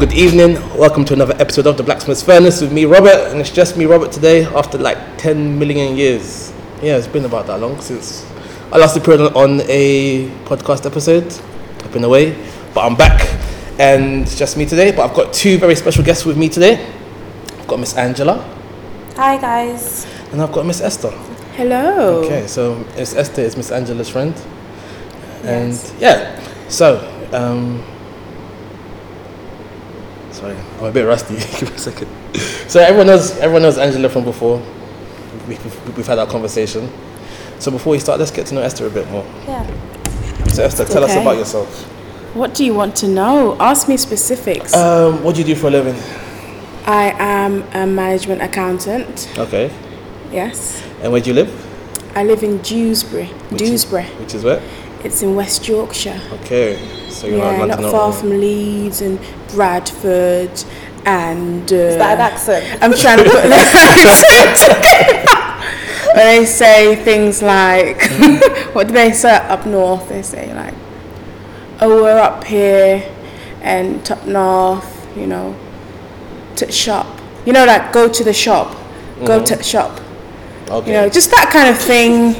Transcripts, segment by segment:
afternoon, good evening. Welcome to another episode of the Blacksmith's Furnace with me, Robert, and it's just me, Robert, today after like 10 million years. Yeah, it's been about that long since I last appeared on a podcast episode. I've been away, but I'm back, and it's just me today. But I've got two very special guests with me today. I've got Miss Angela, Hi guys. and I've got Miss Esther. Hello. Okay, so Miss Esther is Miss Angela's friend, and Yes. yeah, so um, sorry, I'm a bit rusty. Give me a second. So everyone knows everyone knows Angela from before. We've, we've, we've had our conversation. So before we start, let's get to know Esther a bit more. Yeah. So Esther, tell us about yourself. What do you want to know? Ask me specifics. Um, what do you do for a living? I am a management accountant. Okay, Yes. and where do you live? I live in Dewsbury. Which is- Dewsbury. Which is where? It's in West Yorkshire. Okay, so you're yeah, around not far or- from Leeds and Bradford and. Uh, Is that an accent? I'm trying to put an accent. when they say things like, what do they say up north? They say like, oh, we're up here and top north, you know, to shop. You know, like go to the shop, go to the shop. Okay. You know, just that kind of thing.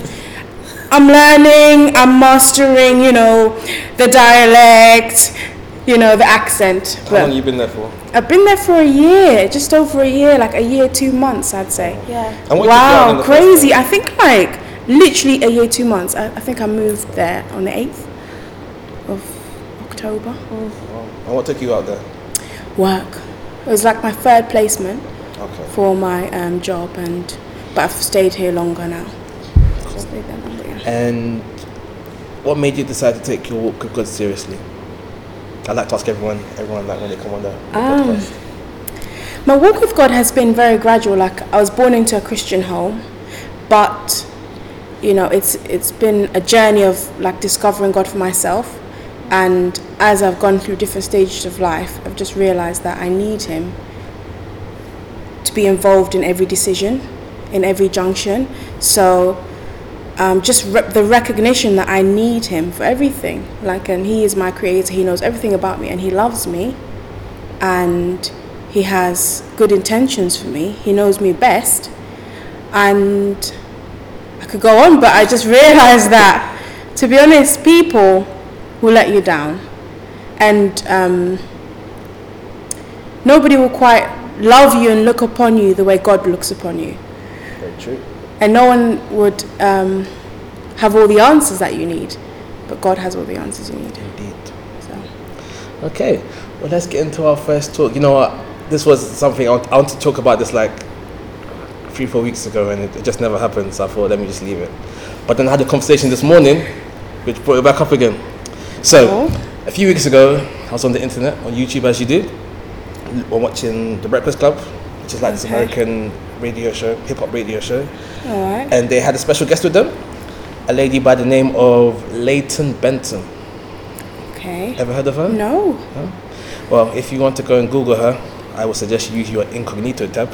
I'm learning, I'm mastering, you know, the dialect, you know, the accent. How But long you been there for? I've been there for a year, just over a year, like a year, two months, I'd say. Yeah. And what did you do out in Wow, crazy. I think like literally a year, two months. I, I think I moved there on the 8th of October. Oh. And what took you out there? Work. It was like my third placement Okay. for my um, job, and but I've stayed here longer now. Stayed there longer, yeah. And what made you decide to take your walk with God seriously? I like to ask everyone, everyone like when they come on the, the Um, podcast. My walk with God has been very gradual. Like I was born into a Christian home, but you know, it's it's been a journey of like discovering God for myself. And as I've gone through different stages of life, I've just realized that I need Him to be involved in every decision, in every junction. So um, just re- the recognition that I need Him for everything. Like, and He is my Creator. He knows everything about me, and He loves me and he has good intentions for me. He knows me best. And I could go on, but I just realized that, to be honest, people will let you down. And um, nobody will quite love you and look upon you the way God looks upon you. Very true. And no one would um, have all the answers that you need, but God has all the answers you need. Indeed. So. Okay, well, let's get into our first talk. You know what? This was something I want, I wanted to talk about this like three, four weeks ago, and it, it just never happened. So I thought, let me just leave it. But then I had a conversation this morning, which brought it back up again. So, Oh. a few weeks ago, I was on the internet, on YouTube, as you do, while watching The Breakfast Club, which is like this Okay. American radio show, hip hop radio show. All right. and they had a special guest with them, a lady by the name of Layton Benton. Okay. Ever heard of her? No. Well, if you want to go and Google her, I would suggest you use your incognito tab,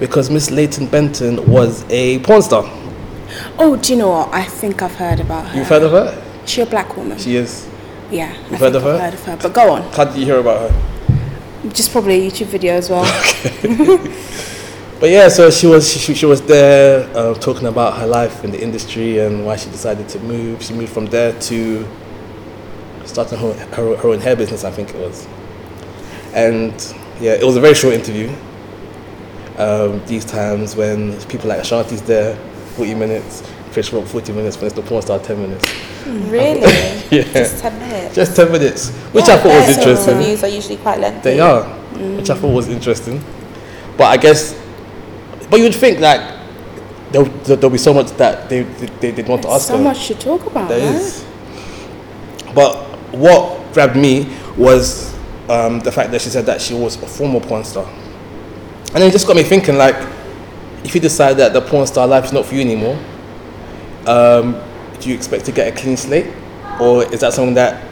because Miss Layton Benton was a porn star. Oh, do you know what? I think I've heard about her. You've heard of her? She a black woman. She is. yeah. You've think heard of I've her? heard of her. But go on. How did you hear about her? Just probably a YouTube video as well. But yeah, so she was she, she was there uh, talking about her life in the industry and why she decided to move. She moved from there to starting her, her, her own hair business, I think it was. And yeah, it was a very short interview. Um, these times when people like Ashanti's there, 40 minutes, Chris Rock 40 minutes, it's the porn star 10 minutes. Really? Yeah, Just 10 minutes. just 10 minutes, which Yeah, I thought was interesting. Interviews are usually quite lengthy. They are, which I thought was interesting. But I guess, but you would think like there'll, there'll be so much that they they, they want to ask so her. much to talk about, There right? is. But what grabbed me was um, the fact that she said that she was a former porn star, and it just got me thinking like, if you decide that the porn star life is not for you anymore, um, do you expect to get a clean slate, or is that something that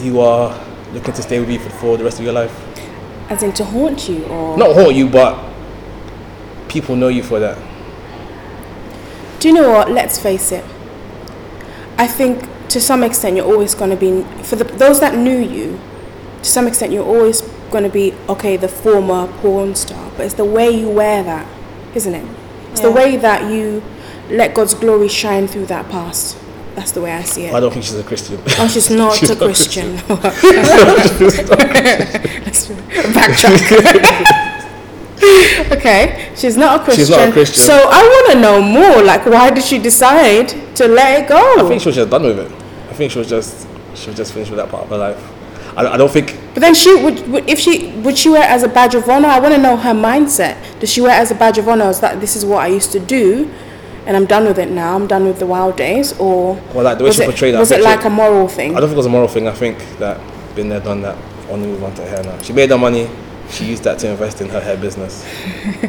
you are looking to stay with you for, for the rest of your life? As in to haunt you or not haunt you, but people know you for that. Do you know what? Let's face it. I think to some extent you're always going to be for the, those that knew you, to some extent, you're always going to be okay, the former porn star, but it's the way you wear that, isn't it? It's the way that you let God's glory shine through that past. That's the way I see it. I don't think she's a Christian. Oh, she's not She's a not Christian. Let's backtrack. okay, she's not a Christian. She's not a Christian. So I want to know more. Like, why did she decide to let it go? I think she was just done with it. I think she was just she was just finished with that part of her life. I, I don't think but then she would, would, if she would she wear it as a badge of honor? I want to know her mindset. Does she wear it as a badge of honor? Is that this is what I used to do, and I'm done with it now? I'm done with the wild days, or Well, like, the way was she it, portrayed that was it like a moral thing? I don't think it was a moral thing. I think that been there, done that. Only move on to hair now. She made her money. She used that to invest in her hair business.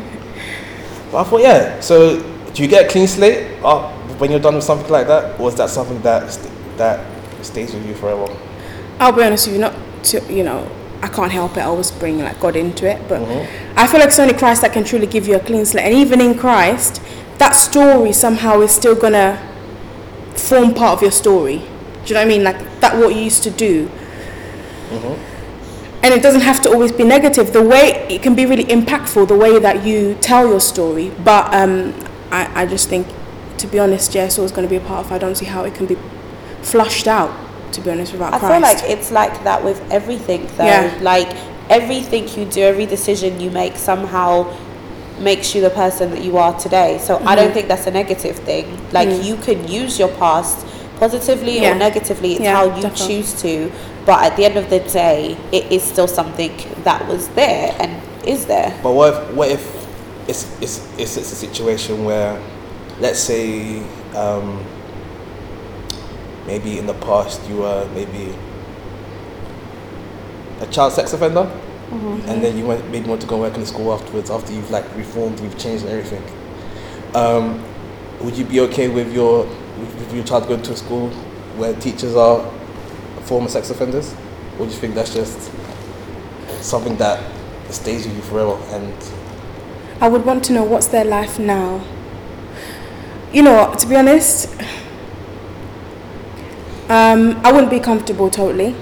but I thought, yeah. So, do you get a clean slate uh, when you're done with something like that, or is that something that st- that stays with you forever? I'll be honest with you, not to you know, I can't help it. I always bring like God into it, but Mm-hmm. I feel like it's only Christ that can truly give you a clean slate. And even in Christ, that story somehow is still gonna form part of your story. Do you know what I mean? Like that what you used to do. And it doesn't have to always be negative. The way it can be really impactful, the way that you tell your story. But um, I, I just think, to be honest, yeah, it's always going to be a part of. I don't see how it can be flushed out. To be honest, without I Christ. feel like it's like that with everything though. Yeah. Like everything you do, every decision you make somehow makes you the person that you are today. So I Mm-hmm. don't think that's a negative thing. Like you can use your past positively Mm. Yeah. or negatively. It's Yeah, how you definitely. choose to. But at the end of the day, it is still something that was there and is there. But what if, what if it's, it's, it's, it's a situation where, let's say, um, maybe in the past you were maybe a child sex offender, and then you went maybe want to go work in the school afterwards after you've like reformed, you've changed and everything. Um, would you be okay with your with your child going to a school where teachers are former sex offenders, or do you think that's just something that stays with you forever and I would want to know what's their life now. You know, to be honest, um, I wouldn't be comfortable totally.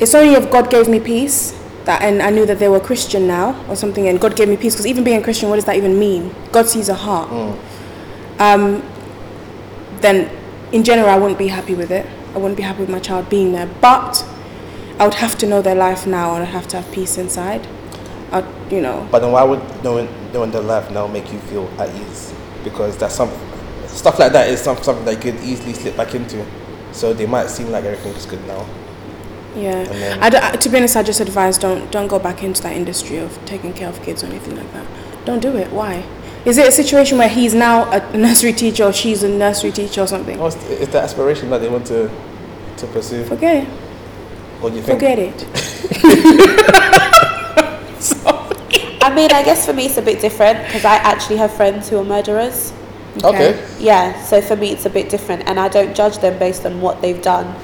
It's only if God gave me peace that, and I knew that they were Christian now or something, and God gave me peace. Because even being Christian, what does that even mean? God sees a heart. Um, then, in general, I wouldn't be happy with it. I wouldn't be happy with my child being there. But I would have to know their life now, and I'd have to have peace inside. I'd, you know, But then why would knowing knowing their life now make you feel at ease? Because that's some stuff like that is some, something that you could easily slip back into. So they might seem like everything is good now. Yeah, then- I d- I- to be honest, I just advise don't don't go back into that industry of taking care of kids or anything like that. Don't do it. Why? Is it a situation where he's now a nursery teacher or she's a nursery teacher or something? What's the, is the aspiration that they want to to pursue? Forget it. What do you think? Forget it. I mean, I guess for me it's a bit different because I actually have friends who are murderers. Okay. Yeah, so for me it's a bit different, and I don't judge them based on what they've done,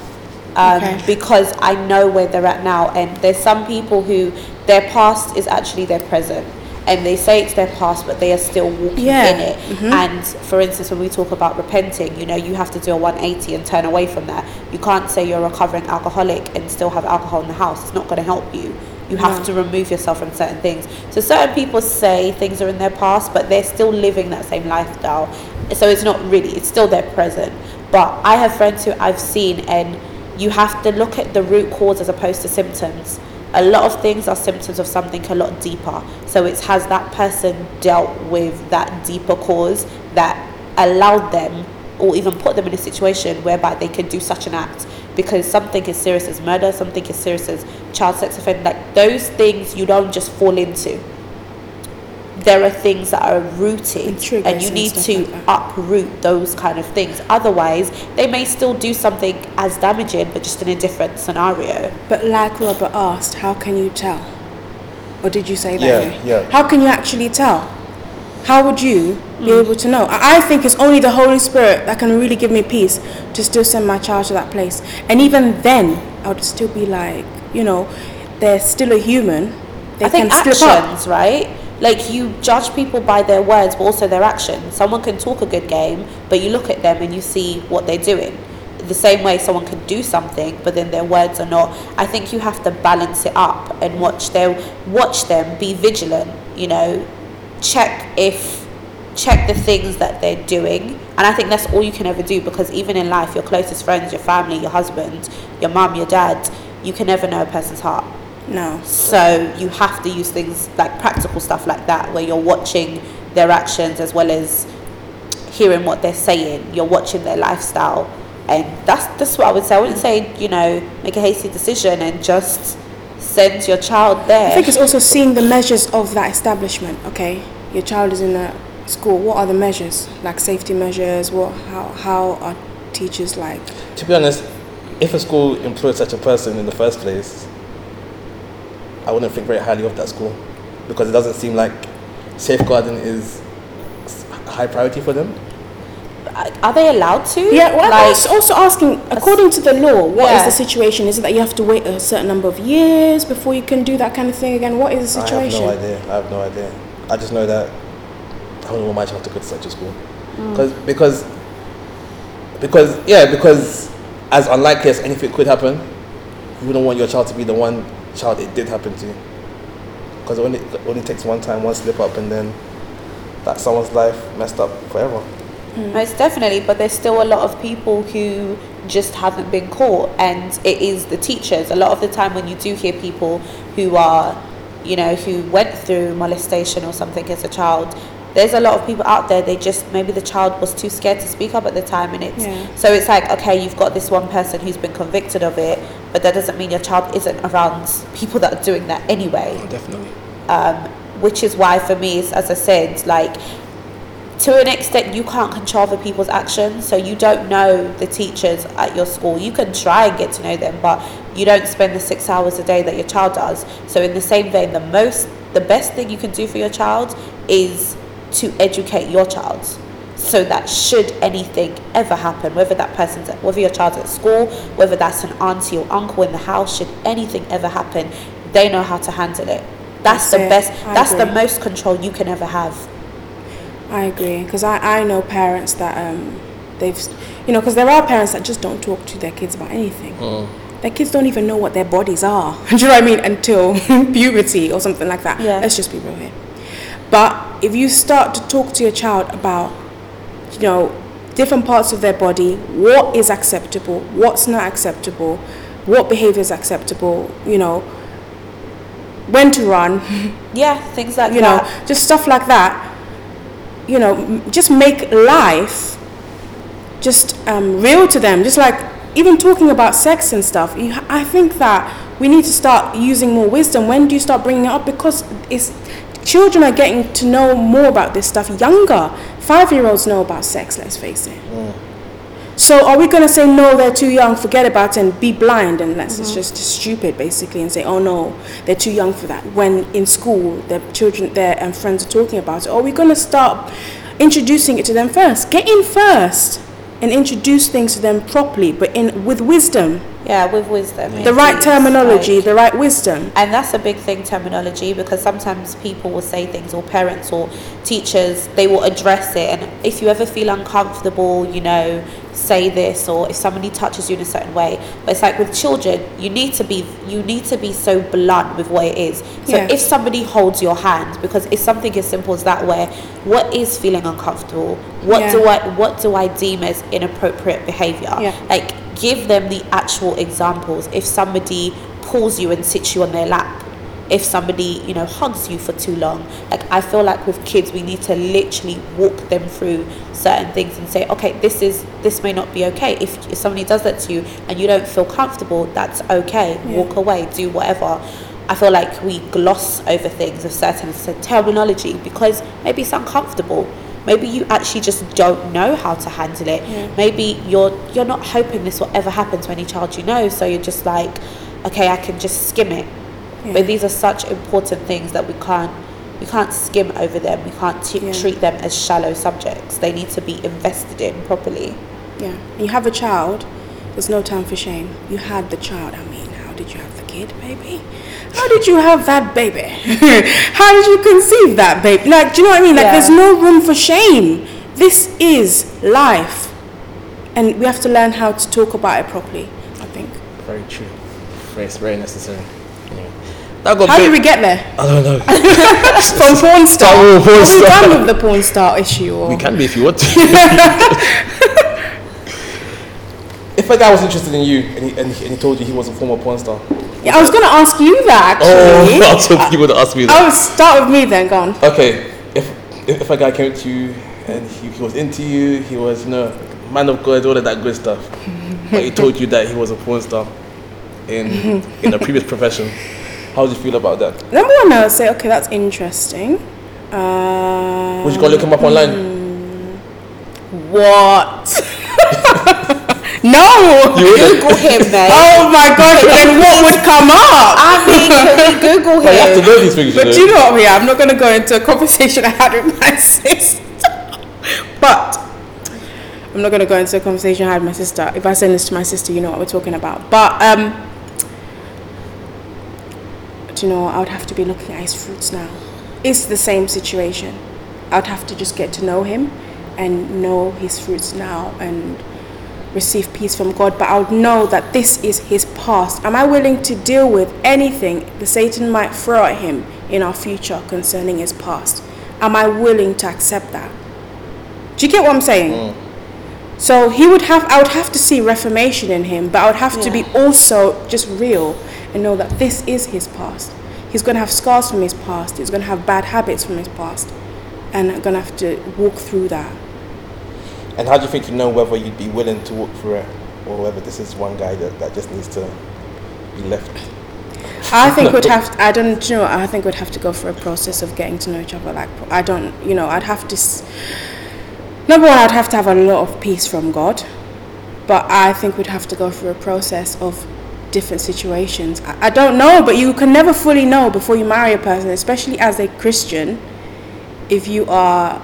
um, Okay. because I know where they're at now. And there's some people who their past is actually their present, and they say it's their past, but they are still walking Yeah, in it. And for instance, when we talk about repenting, you know, you have to do a 180 and turn away from that. You can't say you're a recovering alcoholic and still have alcohol in the house. It's not going to help you. You have No. to remove yourself from certain things. So certain people say things are in their past, but they're still living that same lifestyle. So it's not really, it's still their present. But I have friends who I've seen, and you have to look at the root cause as opposed to symptoms. A lot of things are symptoms of something a lot deeper. So it has that person dealt with that deeper cause that allowed them or even put them in a situation whereby they could do such an act because something as serious as murder, something as serious as child sex offender, like those things you don't just fall into. There are things that are rooted And and you need stuff to like uproot those kind of things. Otherwise, they may still do something as damaging but just in a different scenario. But like Robert asked, how can you tell? Or did you say that? Yeah, yeah. How can you actually tell? How would you be Mm. able to know? I I think it's only the Holy Spirit that can really give me peace to still send my child to that place. And even then, I would still be like, you know, they're still a human. They I think can slip up. actions, right? Like you judge people by their words, but also their actions. Someone can talk a good game, but you look at them and you see what they're doing. the same way someone can do something but then their words are not i think you have to balance it up and watch their watch them be vigilant you know check if check the things that they're doing and i think that's all you can ever do because even in life your closest friends your family your husband your mum your dad you can never know a person's heart No. so you have to use things like practical stuff like that, where you're watching their actions as well as hearing what they're saying. You're watching their lifestyle, and that's that's what I would say. I wouldn't say you know make a hasty decision and just send your child there. I think it's also seeing the measures of that establishment. Okay, your child is in a school. What are the measures? Like safety measures. What? How? How are teachers like? To be honest, if a school employed such a person in the first place, I wouldn't think very highly of that school because it doesn't seem like safeguarding is a high priority for them. Are they allowed to? Yeah. Well, I like, was also asking, according to the law, what is Yeah. the situation? Is it that you have to wait a certain number of years before you can do that kind of thing again? What is the situation? I have no idea. I have no idea. I just know that I wouldn't want my child to go to such a school. Mm. Because because because yeah, because as unlikely as anything could happen, you wouldn't want your child to be the one child it did happen to. Because it only, it only takes one time, one slip up, and then that someone's life messed up forever. Mm. Most definitely, but there's still a lot of people who just haven't been caught, and it is the teachers. A lot of the time, when you do hear people who are, you know, who went through molestation or something as a child, there's a lot of people out there. They just maybe the child was too scared to speak up at the time, and it's Yeah. so it's like okay, you've got this one person who's been convicted of it, but that doesn't mean your child isn't around people that are doing that anyway Oh, Definitely. um, which is why for me, as I said, like to an extent, you can't control other people's actions. So you don't know the teachers at your school. You can try and get to know them, but you don't spend the six hours a day that your child does. So in the same vein, the most, the best thing you can do for your child is to educate your child. So that should anything ever happen, whether that person's at, whether your child's at school, whether that's an auntie or uncle in the house, should anything ever happen, they know how to handle it. That's, That's the it. best. I that's the most control you can ever have. I agree because I, I know parents that um they've you know because there are parents that just don't talk to their kids about anything. Their kids don't even know what their bodies are. Do you know what I mean? Until puberty or something like that. Yeah. Let's just be real here. But if you start to talk to your child about you know different parts of their body, what is acceptable, what's not acceptable, what behavior is acceptable, you know, when to run, Yeah, things like that, you know, just stuff like that. You know, just make life just um, real to them. Just like even talking about sex and stuff. You, I think that we need to start using more wisdom. When do you start bringing it up? Because it's children are getting to know more about this stuff younger. Five-year-olds know about sex. Let's face it. So are we going to say no? They're too young. Forget about it and be blind and let's it's just stupid basically and say oh no they're too young for that. When in school their children their um, friends are talking about it. Are we going to start introducing it to them first? Get in first and introduce things to them properly, but in with wisdom, Yeah, with wisdom. the right terminology, Like- the right wisdom. and that's a big thing terminology because sometimes people will say things or parents or teachers they will address it. And if you ever feel uncomfortable you know say this or if somebody touches you in a certain way but it's like with children you need to be you need to be so blunt with what it is so Yeah. if somebody holds your hand because it's something as simple as that where what is feeling uncomfortable what Yeah. do i what do i deem as inappropriate behavior Yeah. like give them the actual examples if somebody pulls you and sits you on their lap if somebody you know hugs you for too long. Like i feel like with kids we need to literally walk them through certain things and say okay this is this may not be okay. If, if somebody does that to you and you don't feel comfortable that's okay. Yeah. walk away do whatever. I feel like we gloss over things of certain terminology because maybe it's uncomfortable. Maybe you actually just don't know how to handle it. Yeah. maybe you're you're not hoping this will ever happen to any child you know so you're just like okay i can just skim it Yeah. but these are such important things that we can't we can't skim over them we can't t- Yeah. treat them as shallow subjects they need to be invested in properly Yeah. You have a child, there's no time for shame. You had the child. I mean, how did you have the kid, baby? How did you have that baby? how did you conceive that baby? Like, do you know what I mean? Like, Yeah. there's no room for shame. This is life. and we have to learn how to talk about it properly. I think. Very true. Very, it's very necessary. Yeah. That got How bit- did we get there? I don't know. From porn star. Oh, porn Are we star. done with the porn star issue? Or? We can be if you want to. if a guy was interested in you and he, and he, and he told you he was a former porn star, Yeah, I was going to ask you that oh, actually. I was hoping you would ask me I that. would start with me then. Go on. Okay, if if if a guy came to you and he, he was into you, he was you know man of God, all of that good stuff, but he told you that he was a porn star in in a previous profession, how do you feel about that? Number one, I would say, okay, that's interesting. Uh, Would you go look him up online? what? no. You wouldn't. Google him, mate. Oh my gosh! then what would come up? I mean, can we Google But you have to him? know these things. But you do you know? know what? Yeah, I'm not going to go into a conversation I had with my sister. but I'm not going to go into a conversation I had with my sister. If I send this to my sister, you know what we're talking about. But um, do you know? I would have to be looking at his fruits now. It's the same situation. I'd have to just get to know him and know his fruits now and receive peace from God. But I would know that this is his past. Am I willing to deal with anything the Satan might throw at him in our future concerning his past? Am I willing to accept that? Do you get what I'm saying? Mm. So he would have I would have to see reformation in him, but I would have to be also just real and know that this is his past. He's gonna have scars from his past, he's gonna have bad habits from his past. And I'm gonna have to walk through that. And how do you think you know whether you'd be willing to walk through it, or whether this is one guy that, that just needs to be left? I think we'd have. To, I don't you know. I think we'd have to go through a process of getting to know each other. Like I don't, you know, I'd have to. Number one, I'd have to have a lot of peace from God, but I think we'd have to go through a process of different situations. I, I don't know, but you can never fully know before you marry a person, especially as a Christian. If you are,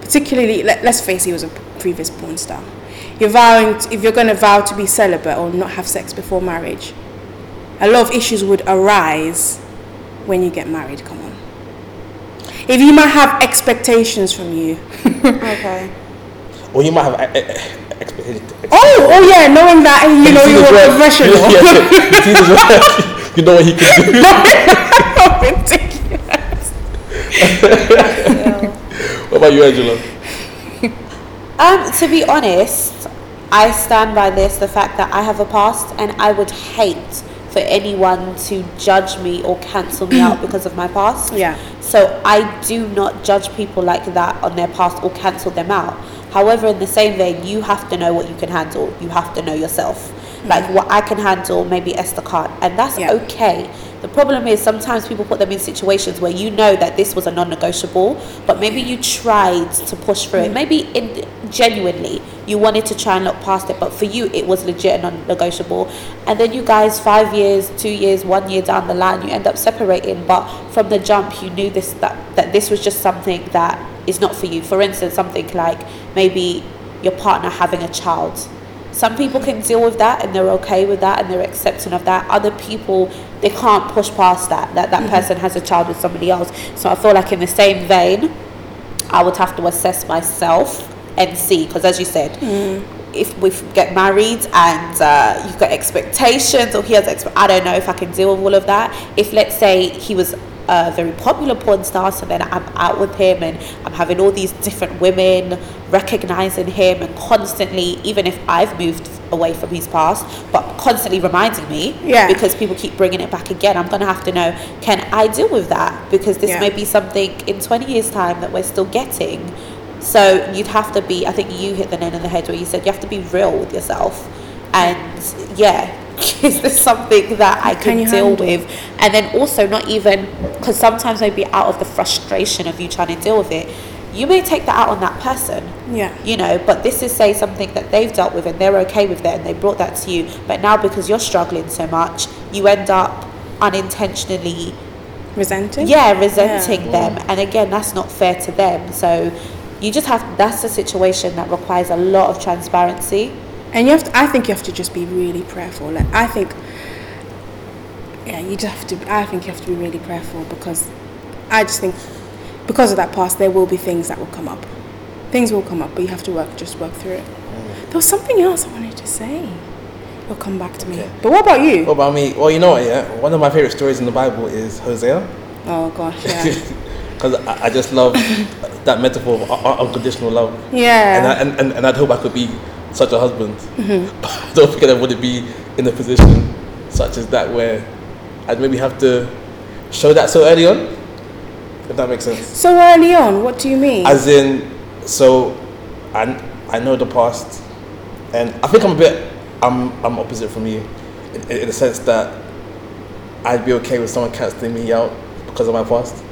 particularly, let, let's face it, he was a previous porn star. You're vowing, if you're going to vow to be celibate or not have sex before marriage, a lot of issues would arise when you get married. Come on. If you might have expectations from you. Okay. Or you might have expectations. Oh, oh yeah, knowing that you know you're a work? professional. Yeah, you see this? You know what he can do. Ridiculous. What about you, Angela? Um, to be honest, I stand by this the fact that I have a past and I would hate for anyone to judge me or cancel me out because of my past. Yeah. So I do not judge people like that on their past or cancel them out. However, in the same vein, you have to know what you can handle. You have to know yourself. Mm-hmm. Like what I can handle, maybe Esther can't, and that's Yeah. okay. The problem is sometimes people put them in situations where you know that this was a non-negotiable, but maybe you tried to push through it. Mm-hmm. Maybe in genuinely you wanted to try and look past it, but for you it was legit and non-negotiable. And then you guys, five years, two years, one year down the line, you end up separating. But from the jump, you knew this that that this was just something that is not for you. For instance, something like maybe your partner having a child. Some people can deal with that and they're okay with that and they're accepting of that. Other people they can't push past that that that person has a child with somebody else. So i feel like in the same vein i would have to assess myself and see because as you said if we get married and uh, you've got expectations or he has expe- i don't know if i can deal with all of that. If let's say he was a very popular porn star so then i'm out with him and i'm having all these different women recognizing him and constantly even if i've moved away from his past but constantly reminding me Yeah. because people keep bringing it back again i'm going to have to know can i deal with that because this Yeah. may be something in 20 years time that we're still getting so you'd have to be i think you hit the nail on the head where you said you have to be real with yourself and yeah is this something that i Can can, deal handle? with and then also not even because sometimes maybe out of the frustration of you trying to deal with it you may take that out on that person Yeah. you know but this is say something that they've dealt with and they're okay with that and they brought that to you but now because you're struggling so much you end up unintentionally Resenting? yeah resenting Yeah. them and again that's not fair to them so you just have that's a situation that requires a lot of transparency And you have to, I think you have to just be really prayerful. Like I think, yeah, you just have to. I think you have to be really prayerful because I just think because of that past, there will be things that will come up. Things will come up, but you have to work, just work through it. Mm. There was something else I wanted to say. It'll come back to me. Okay. But what about you? What about me? Well, you know? Yeah, one of my favorite stories in the Bible is Hosea, Oh gosh, yeah. because I, I just love that metaphor of un- un- unconditional love. Yeah. And, I, and, and, and I'd hope I could be such a husband. But mm-hmm. I don't think I would be in a position such as that where I'd maybe have to show that so early on, if that makes sense. so early on, what do you mean? As in, so I, I know the past, and I think I'm a bit, I'm, I'm opposite from you in, in the sense that I'd be okay with someone cancelling me out because of my past.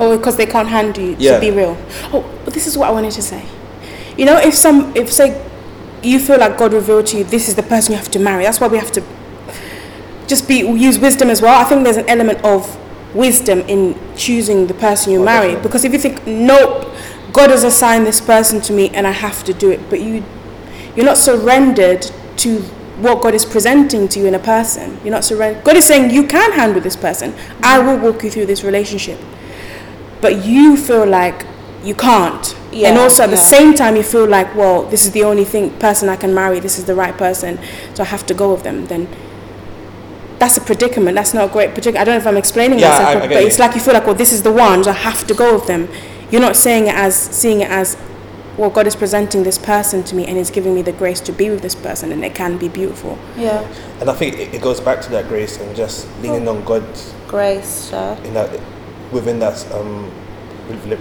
Oh, because they can't handle you. Yeah. To be real. Oh, but this is what I wanted to say. You know, if some, if say, you feel like God revealed to you, this is the person you have to marry. That's why we have to just be use wisdom as well. I think there's an element of wisdom in choosing the person you Oh, marry. definitely. Because if you think, nope, God has assigned this person to me and I have to do it, but you, you're not surrendered to what God is presenting to you in a person. You're not surrendered. God is saying you can handle this person. I will walk you through this relationship but you feel like you can't. Yeah, and also at the same time, you feel like, well, this is the only thing person I can marry. This is the right person, so I have to go with them. Then that's a predicament. That's not a great predicament. I don't know if I'm explaining Yeah, myself, I- I but, get but you. it's like you feel like, well, this is the one, so I have to go with them. You're not saying it as seeing it as, well, God is presenting this person to me and He's giving me the grace to be with this person, and it can be beautiful. Yeah. And I think it, it goes back to that grace and just leaning on God Grace, sure. in that within that um, Um,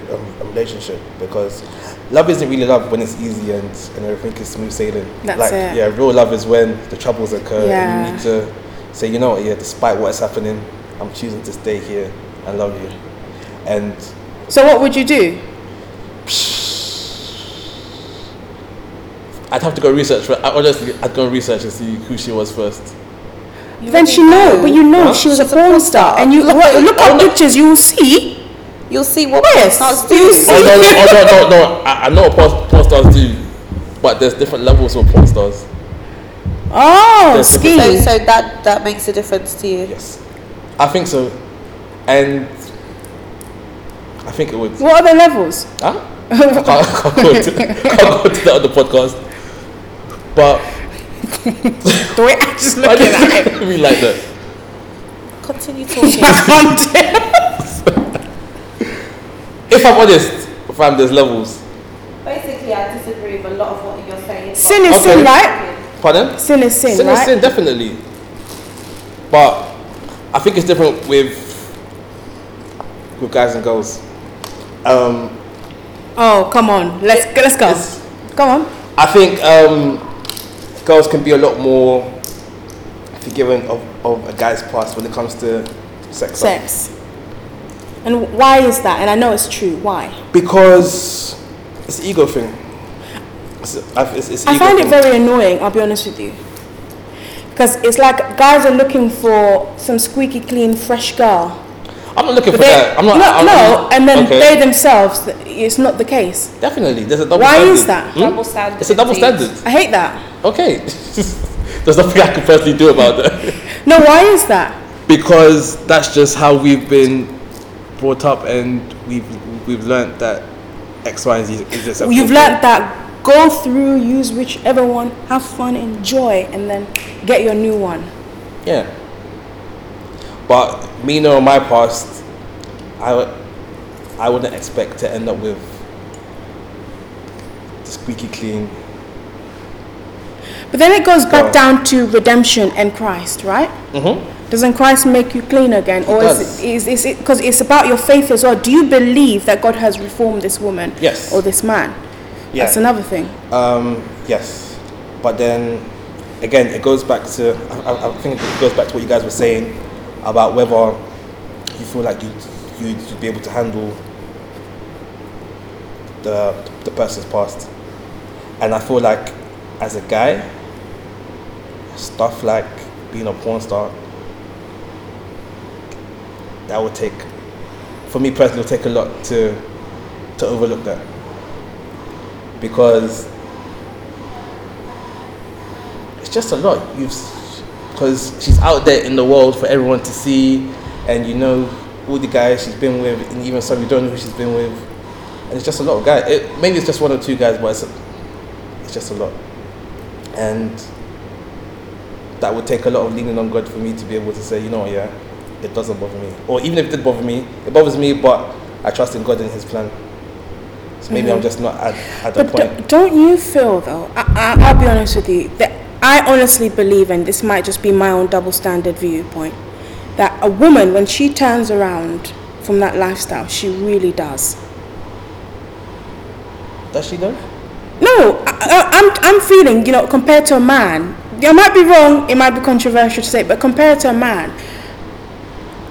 um, relationship because love isn't really love when it's easy and, and everything is smooth sailing. That's like it. yeah, real love is when the troubles occur Yeah. and you need to say, you know what, yeah, despite what's happening, I'm choosing to stay here and love you. And So what would you do? I'd have to go research for I honestly I'd go research and see who she was first. then she know, but you know Huh? she was a She's a porn star, and you look, look Oh, at pictures, you will see. You'll see what Yes, porn stars do. Oh no no oh, no no no I, I know what porn, porn stars do, but there's different levels of porn stars. Oh, So, so that that makes a difference to you. Yes, I think so, and I think it would. What are the levels? Huh? I can't, I can't go to, can't go to the other podcast, but The way I just I looking at didn't like that. Continue talking. It. If I'm honest, fam, there's levels. Basically, I disagree with a lot of what you're saying. sin is Okay. sin, right? Pardon? Sin is sin, sin right? is sin, definitely. But I think it's different with with guys and girls. Um, Oh, come on. Let's let's go. Come on. I think um, girls can be a lot more forgiving of, of a guy's past when it comes to sex. Sex. And why is that? And I know it's true. Why? Because it's an ego thing. It's, it's, it's I ego find it very annoying. I'll be honest with you. Because it's like guys are looking for some squeaky clean, fresh girl. I'm not looking for they, that. I'm not. no, I'm, no, and then okay. they themselves, it's not the case. Definitely, there's a double Why standard. is that? Hmm? Double standard. It's a double standard. I hate that. Okay. there's nothing I can personally do about that. No, why is that? because that's just how we've been brought up and we've we've learnt that X, Y, and Z is acceptable. You've learnt that go through, use whichever one, have fun, enjoy, and then get your new one. Yeah. But me knowing my past, I wouldn't expect to end up with the squeaky clean. But then it goes back Go. down to redemption and Christ, right? Mm-hmm. Doesn't Christ make you clean again, or is it, is, is it because it's about your faith as well? Do you believe that God has reformed this woman Yes. or this man? Yeah. That's another thing. Um, yes, but then again, it goes back to I, I- I think it goes back to what you guys were saying about whether you feel like you you would be able to handle the the person's past, and I feel like as a guy, stuff like being a porn star that would take for me personally would take a lot to to overlook that because it's just a lot. You've because she's out there in the world for everyone to see, and you know all the guys she's been with, and even some you don't know who she's been with, and it's just a lot of guys. It, maybe it's just one or two guys, but it's It's just a lot, and that would take a lot of leaning on God for me to be able to say, you know, yeah, it doesn't bother me, or even if it did bother me, it bothers me, but I trust in God and His plan. So maybe I'm mm-hmm. just not at, at the But point. do, don't you feel though? I, I, I'll be honest with you. That I honestly believe, and this might just be my own double standard viewpoint, that a woman when she turns around from that lifestyle, she really does. Does she though? No, I, I, I'm I'm feeling you know compared to a man. I might be wrong. It might be controversial to say, but compared to a man,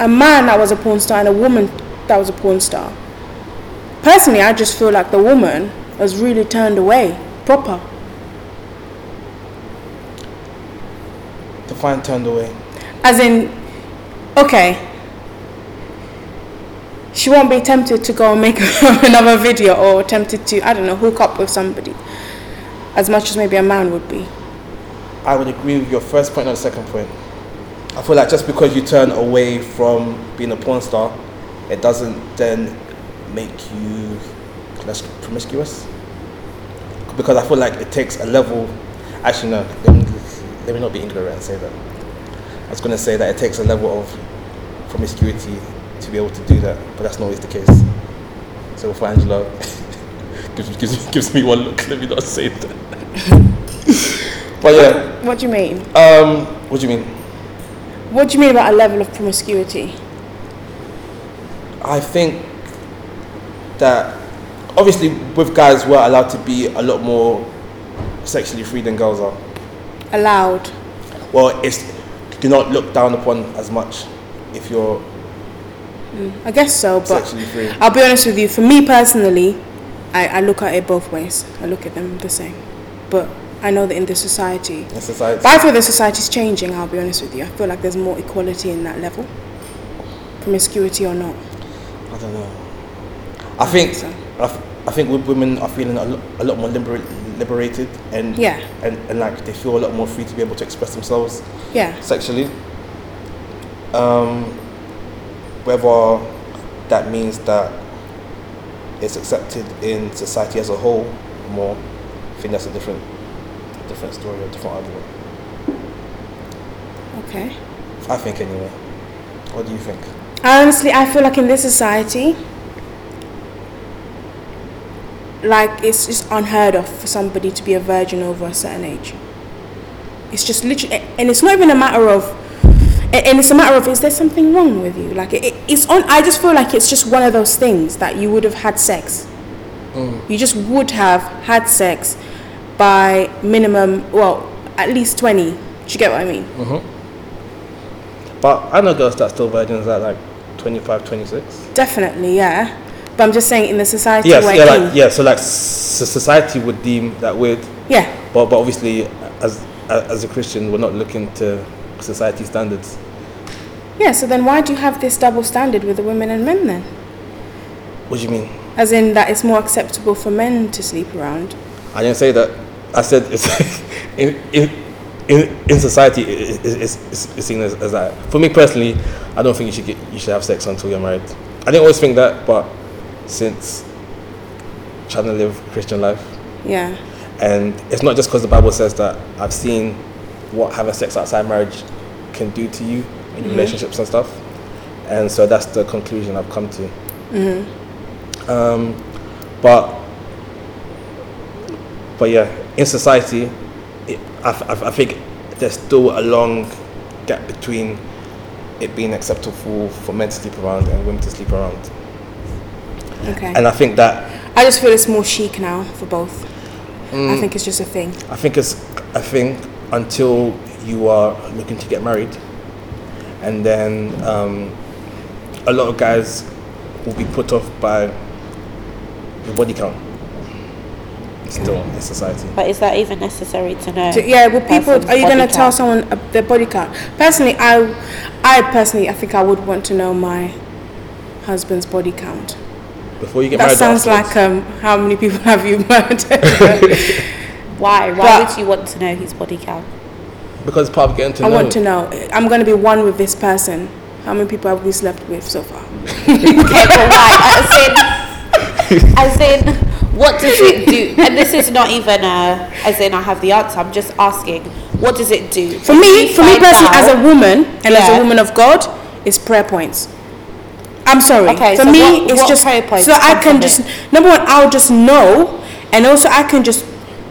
a man that was a porn star and a woman that was a porn star. Personally, I just feel like the woman was really turned away, proper. Define turned away. As in, okay, she won't be tempted to go and make another video or tempted to, I don't know, hook up with somebody as much as maybe a man would be. I would agree with your first point and second point. I feel like just because you turn away from being a porn star, it doesn't then make you less promiscuous. Because I feel like it takes a level. Actually, no. Let me, let me not be ignorant and say that. I was going to say that it takes a level of promiscuity to be able to do that, but that's not always the case. So for Angela, gives, gives, gives me one look. Let me not say that. but yeah. What do you mean? Um, what do you mean? What do you mean about a level of promiscuity? I think that obviously with guys we're allowed to be a lot more sexually free than girls are. Allowed. Well, it's you're not looked down upon as much if you're mm, I guess so, but free. I'll be honest with you. For me personally, I, I look at it both ways. I look at them the same. But I know that in the society, in society. but I feel the society's changing. I'll be honest with you. I feel like there's more equality in that level, promiscuity or not. I don't know. I think so. I, I think women are feeling a lot, a lot more liber- liberated and Yeah. and, and like they feel a lot more free to be able to express themselves Yeah. sexually. Um, whether that means that it's accepted in society as a whole more, I think that's a different, different story, a different argument. Okay. I think anyway. What do you think? Honestly, I feel like in this society, like it's just unheard of for somebody to be a virgin over a certain age. It's just literally, and it's not even a matter of, and it's a matter of is there something wrong with you? Like it, it's on. I just feel like it's just one of those things that you would have had sex. Mm. You just would have had sex by minimum, well, at least twenty. Do you get what I mean? Mm-hmm. But I know girls that are still virgins at like 25, 26. Definitely, yeah. But I'm just saying in the society Yes, yeah, in, like, yeah. So like, s- society would deem that weird, yeah. but but obviously, as as a Christian, we're not looking to society standards. Yeah, so then why do you have this double standard with the women and men then? What do you mean? As in that it's more acceptable for men to sleep around. I didn't say that. I said it's in in in, in society it, it, it's, it's, seen as, as that. For me personally, I don't think you should get you should have sex until you're married. I didn't always think that, but since trying to live Christian life, Yeah. and it's not just because the Bible says that. I've seen what having sex outside marriage can do to you in your relationships and stuff, and so that's the conclusion I've come to. Mhm. Um, but but yeah, in society, it, I, I, I think there's still a long gap between it being acceptable for men to sleep around and women to sleep around, Okay. and I think that I just feel it's more chic now for both. I think it's just a thing. I think it's I think until you are looking to get married, and then um, a lot of guys will be put off by the body count. Still in society. But is that even necessary to know? So, yeah, well, people, are you going to tell someone uh, their body count? Personally, I, I personally, I think I would want to know my husband's body count. Before you get married. That married, sounds afterwards. like um, how many people have you murdered? Why? Why But- would you want to know his body count? because it's part of getting to I know. want to know. I'm going to be one with this person. How many people have we slept with so far? Okay, but why? As in, as in, what does it do? And this is not even a, as in I have the answer. I'm just asking, what does it do? For me, for me personally, as a woman and as a woman of God, it's prayer points. I'm sorry. Okay, for so me, what- it's what just prayer points so I can just it? number one, I'll just know, and also I can just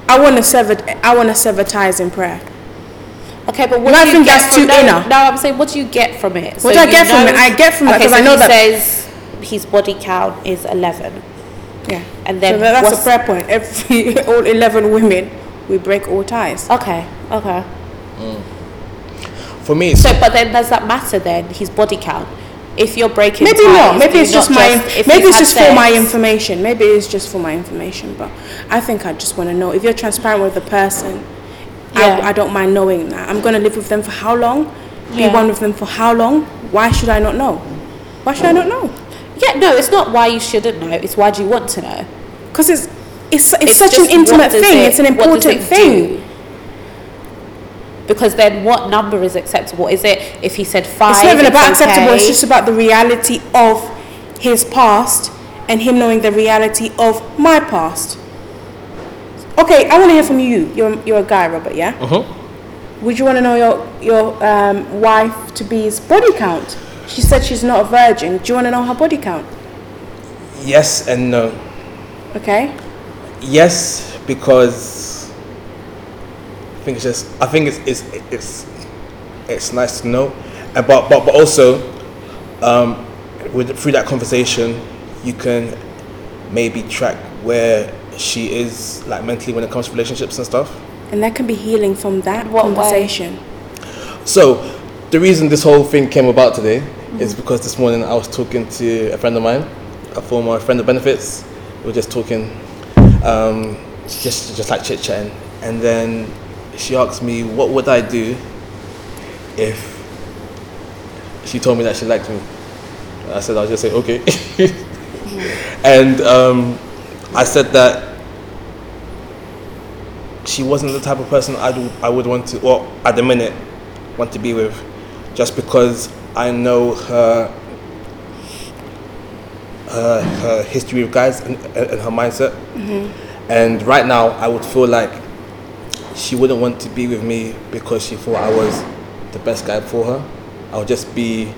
I want to sever I want to sever ties in prayer. Okay, but what I do you think get that's from too no, inner. No, I'm saying, what do you get from it? What do I get from it? I get from it okay, 'cause I know he that- says his body count is 11. Yeah, And then so that's what's- a prayer point. Every all eleven women, we break all ties. Okay, okay. Mm. For me, So, but then does that matter then, his body count? If you're breaking Maybe ties, not. Maybe you it's just my. if maybe it's had just for my information. Maybe it's just for my information. But I think I just want to know if you're transparent with the person. Yeah. I, I don't mind knowing that. I'm going to live with them for how long? Yeah. Be one with them for how long? Why should I not know? Why should I not know? Yeah, no, it's not why you shouldn't know. It's why do you want to know? Because it's it's, it's, It's such an intimate thing. it- it's an important it thing. do? Because then, what number is acceptable? Is it if he said five? It's not even about acceptable. It's just about the reality of his past and him knowing the reality of my past. Okay, I want to hear from you. You're you're a guy, Robert. Yeah. Mhm. Would you want to know your your um, wife to be's body count? She said she's not a virgin. Do you want to know her body count? yes and no. Okay. Yes, because I think it's just I think it's it's it's it's nice to know, and but but but also, um, with through that conversation, you can maybe track where she is like mentally when it comes to relationships and stuff. And that can be healing from that What way? conversation. So, the reason this whole thing came about today is because this morning I was talking to a friend of mine, a former friend of benefits. We were just talking, um, just just like chit chatting, and then she asked me, "What would I do if she told me that she liked me?" I said, "I'll just say okay," and um, I said that she wasn't the type of person I would I would want to, or at the minute, want to be with, just because I know her her, her history of guys and, and her mindset. And right now, I would feel like she wouldn't want to be with me because she thought I was the best guy for her. I would just be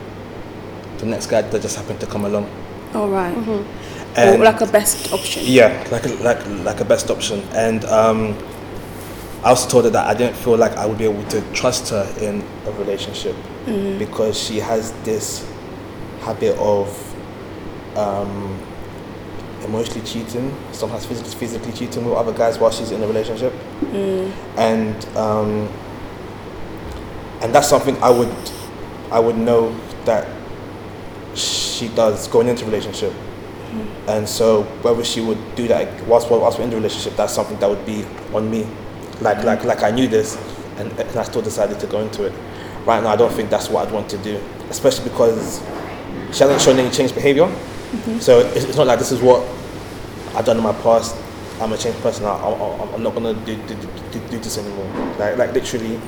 the next guy that just happened to come along. All right. And or like a best option. yeah, like a, like like a best option. And um, I also told her that I didn't feel like I would be able to trust her in a relationship because she has this habit of um, emotionally cheating, sometimes physically, physically cheating with other guys while she's in a relationship, and um, and that's something I would I would know that she does going into a relationship. And so whether she would do that whilst, whilst we're in the relationship, that's something that would be on me. Like like like I knew this and, and I still decided to go into it. Right now I don't think that's what I'd want to do. Especially because she hasn't shown any changed behaviour. Mm-hmm. So it's, it's not like this is what I've done in my past. I'm a changed person. I, I'm not gonna do, do, do, do this anymore. Like like literally,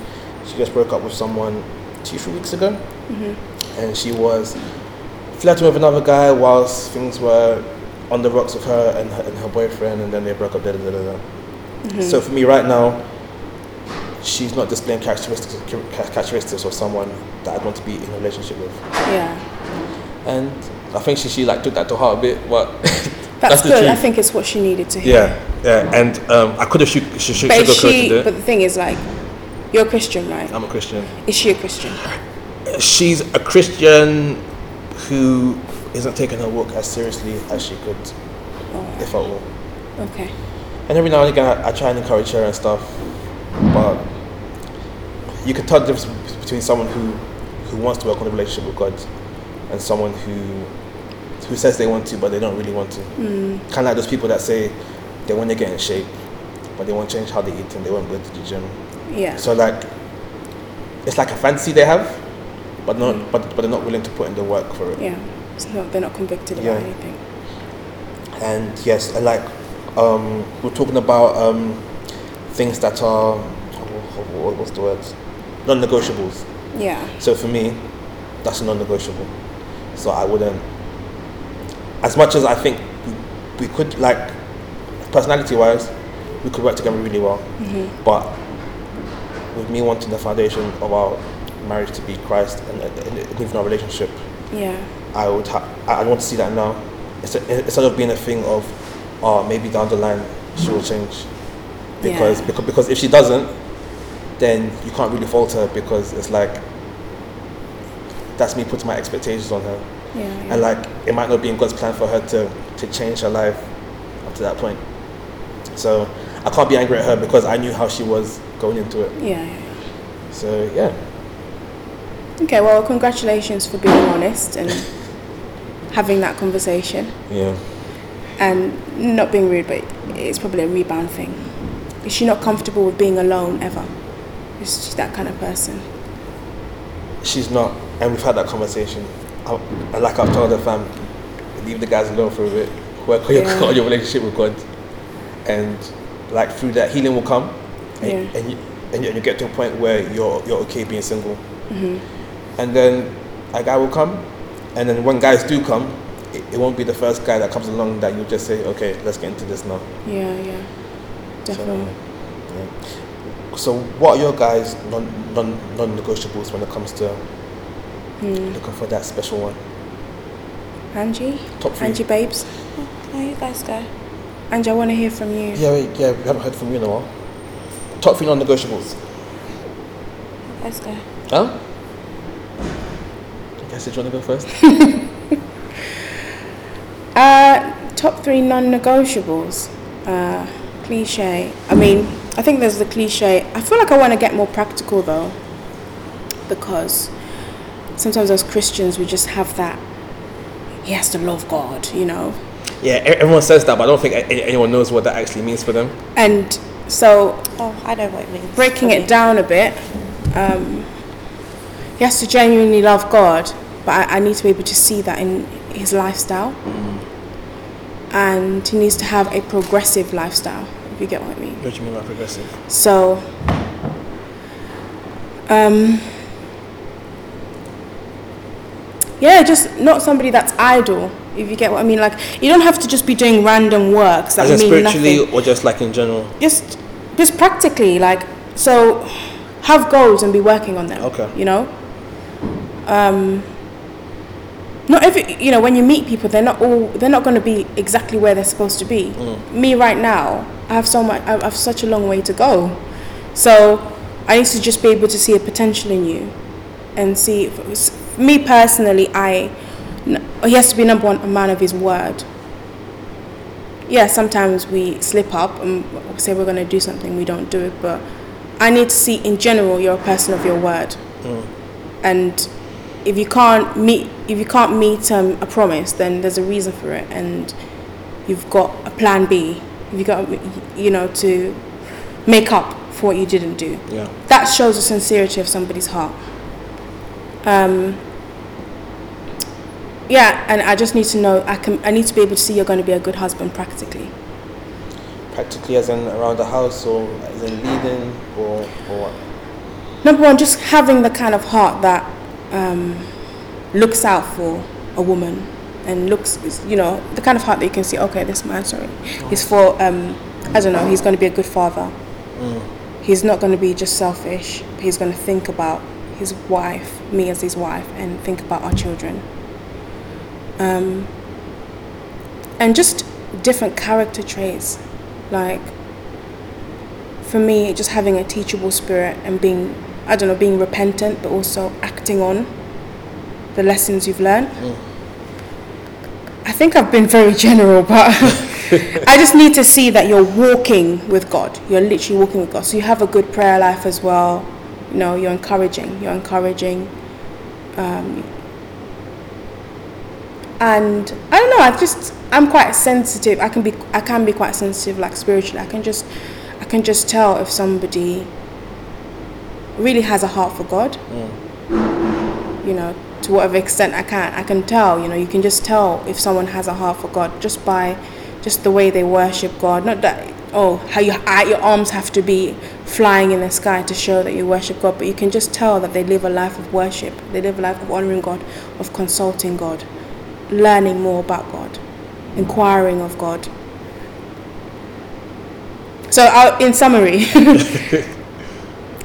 she just broke up with someone two three weeks ago, mm-hmm. and she was flirting with another guy whilst things were on the rocks with her and her, and her boyfriend, and then they broke up. Da, da, da, da, da. Mm-hmm. So for me right now, she's not displaying characteristics characteristics of someone that I'd want to be in a relationship with, Yeah. and I think she she like took that to heart a bit, but That's, the good. I think it's what she needed to hear. Yeah, yeah, and um, I could have shoot, shoot, shoot, But she? But the thing is, like, you're a Christian, right? I'm a Christian. Is she a Christian? She's a Christian who isn't taking her walk as seriously as she could, Oh, if at all. okay. And every now and again, I, I try and encourage her and stuff, but you can tell the difference between someone who, who wants to work on a relationship with God and someone who who says they want to but they don't really want to. Kind of like those people that say they want to get in shape, but they won't change how they eat and they won't go to the gym. Yeah. So like, it's like a fantasy they have, but not but but they're not willing to put in the work for it. yeah. It's not. They're not convicted Yeah. about anything. And yes, and like um, we're talking about um, things that are what- what's the word? Non-negotiables. Yeah. So for me, that's a non-negotiable. So I wouldn't. As much as I think we, we could like personality wise, we could work together really well. Mm-hmm. But with me wanting the foundation of our marriage to be Christ and, and, and even our relationship, Yeah. I would ha- I want to see that now. Instead, instead of being a thing of, oh, maybe down the line she will change. Because, Yeah. because, because if she doesn't, then you can't really fault her because it's like, that's me putting my expectations on her. Yeah. yeah. And like, it might not be in God's plan for her to, to change her life up to that point. So I can't be angry at her because I knew how she was going into it. yeah, yeah, yeah. So yeah, Okay, well, congratulations for being honest and having that conversation yeah. and not being rude, but it's probably a rebound thing. Is she not comfortable with being alone ever? Is she that kind of person? She's not, and we've had that conversation. I, like I've told her fam, leave the guys alone for a bit. Work on your, Yeah. on your relationship with God, and like through that healing will come, and, Yeah. and, you, and you and you get to a point where you're you're okay being single, Mm-hmm. and then a guy will come, and then when guys do come, it, it won't be the first guy that comes along that you just say, okay, let's get into this now. Yeah, yeah. Definitely. yeah. So, what are your guys' non non non negotiables when it comes to Hmm. looking for that special one? Angie? Top three. Angie Babes? No, you guys go. Angie, I want to hear from you. Yeah, wait, yeah, we haven't heard from you in a while. Top three non-negotiables. Let's go. Huh? I guess you want to go first. Uh, top three non-negotiables. Uh, cliche. I mean, I think there's the cliche. I feel like I want to get more practical though, because sometimes as Christians we just have that. He has to love God, you know, yeah, everyone says that, but I don't think a- a- anyone knows what that actually means for them. and so Oh, I don't know what it means. breaking it down a bit. Um, he has to genuinely love God, but I, I need to be able to see that in his lifestyle. And he needs to have a progressive lifestyle, if you get what I mean. What do you mean by progressive? So, um, yeah, just not somebody that's idle, if you get what I mean. Like, you don't have to just be doing random works that As mean spiritually, nothing or just like in general? just just practically like so have goals and be working on them Okay. you know um not every you know when you meet people they're not all they're not going to be exactly where they're supposed to be me right now i have so much i have such a long way to go so i need to just be able to see a potential in you and see me personally i he has to be number one a man of his word yeah, sometimes we slip up and say we're going to do something, we don't do it. But I need to see, in general, you're a person of your word. And if you can't meet, if you can't meet um, a promise, then there's a reason for it, and you've got a plan B. You got, you know, to make up for what you didn't do. Yeah. That shows the sincerity of somebody's heart. Um, yeah, and I just need to know. I can. I need to be able to see you're going to be a good husband practically. Practically, as in around the house, or as in leading, or or what? Number one, just having the kind of heart that um, looks out for a woman and looks, you know, the kind of heart that you can see. Okay, this man, sorry, he's for. Um, I don't know. He's going to be a good father. He's not going to be just selfish. He's going to think about his wife, me as his wife, and think about our children. Um, and just different character traits, like for me, just having a teachable spirit and being, I don't know, being repentant, but also acting on the lessons you've learned. I think I've been very general, but I just need to see that you're walking with God. You're literally walking with God. So you have a good prayer life as well. You know, you're encouraging. You're encouraging. Um, and I don't know. I just I'm quite sensitive. I can be I can be quite sensitive, like spiritually. I can just I can just tell if somebody really has a heart for God. You know, to whatever extent I can, I can tell. You know, you can just tell if someone has a heart for God just by just the way they worship God. Not that oh how you ah, your arms have to be flying in the sky to show that you worship God, but you can just tell that they live a life of worship. They live a life of honoring God, of consulting God, learning more about God, inquiring of God. So, i in summary,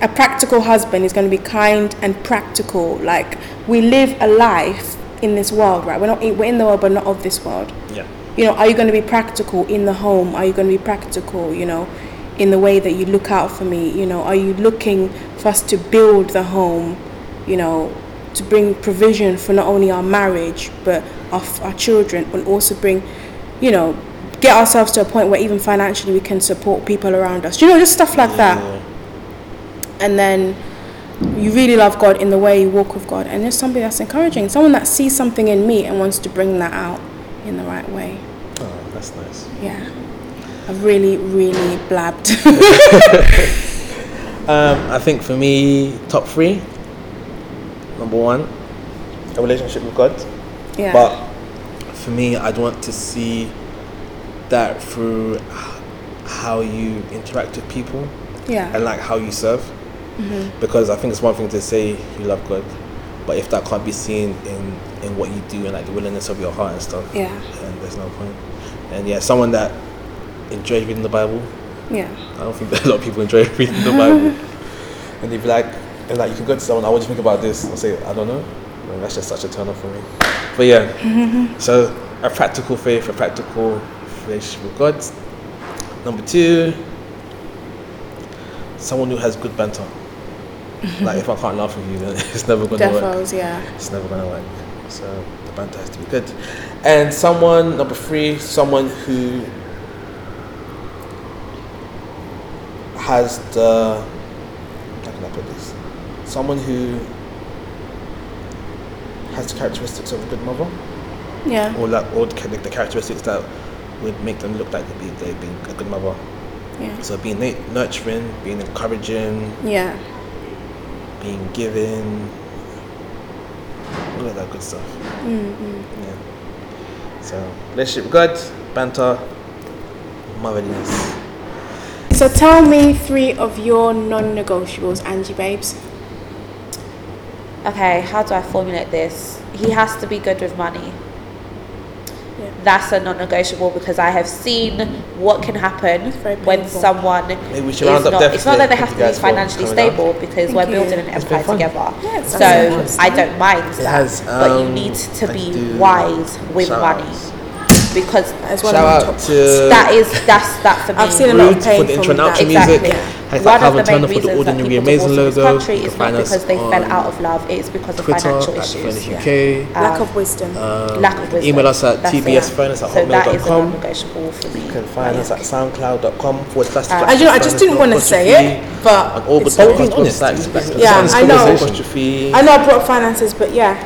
a practical husband is going to be kind and practical. Like we live a life in this world, right? We're not we're in the world, but not of this world. Yeah. You know, are you going to be practical in the home? Are you going to be practical? You know, in the way that you look out for me. You know, are you looking for us to build the home? You know, to bring provision for not only our marriage but our, our children, and also bring, you know, get ourselves to a point where even financially we can support people around us. You know, just stuff like that Yeah. And then you really love God in the way you walk with God, and there's somebody that's encouraging, someone that sees something in me and wants to bring that out in the right way. Oh, that's nice. Yeah, I've really, really blabbed. Um, I think for me, top three. Number one, a relationship with God. yeah, But for me, I'd want to see that through how you interact with people yeah, and like how you serve. Mm-hmm. Because I think it's one thing to say you love God, but if that can't be seen in, in what you do and like the willingness of your heart and stuff, yeah, and there's no point. And yeah, someone that enjoys reading the Bible. yeah, I don't think that a lot of people enjoy reading the Bible. and they'd be like, and like you can go to someone, I what do you think about this? I'll say, I don't know. And that's just such a turn off for me. But yeah, mm-hmm. so a practical faith, a practical relationship with God. Number two, someone who has good banter. Like if I can't laugh with you, then it's never gonna work. defos, yeah, It's never gonna work. So the banter has to be good. And someone number three, someone who has the how can I put this? Someone who has the characteristics of a good mother, yeah, or like or the, the characteristics that would make them look like they'd be they'd be a good mother. yeah, So being nurturing, being encouraging, yeah, being given, all of that good stuff. mm-hmm. Yeah. So relationship with God, banter, motherliness. So tell me three of your non-negotiables, Angie babes. Okay, how do I formulate this? He has to be good with money. Yeah. That's a non-negotiable because I have seen what can happen when someone Maybe we is should round up not. It's not that they have to be financially coming down. stable because Thank we're you. building an It's empire together. Yes, so I don't mind that, has, but you um, need to I be wise with shout money outs. Because As one Shout of my out top to that is that's that for me. I've seen a lot of pain for the intro and outro that. music. Exactly. Hashtag One of the main Turner for the reasons that Ordinary people Amazing divorce in this logo. country You is not because they fell out of love; it is because of Twitter financial issues. Furnace Yeah. UK. lack of wisdom. Um, Lack of wisdom. Email us at That's tbsfurnace at So that is a hotmail.com. non-negotiable for me. You can find us at soundcloud.com forward slash I, you know, I just didn't want to say it, but all, it's but being honest, like, important. it's- it's Yeah, I know. I know I brought finances, but yeah,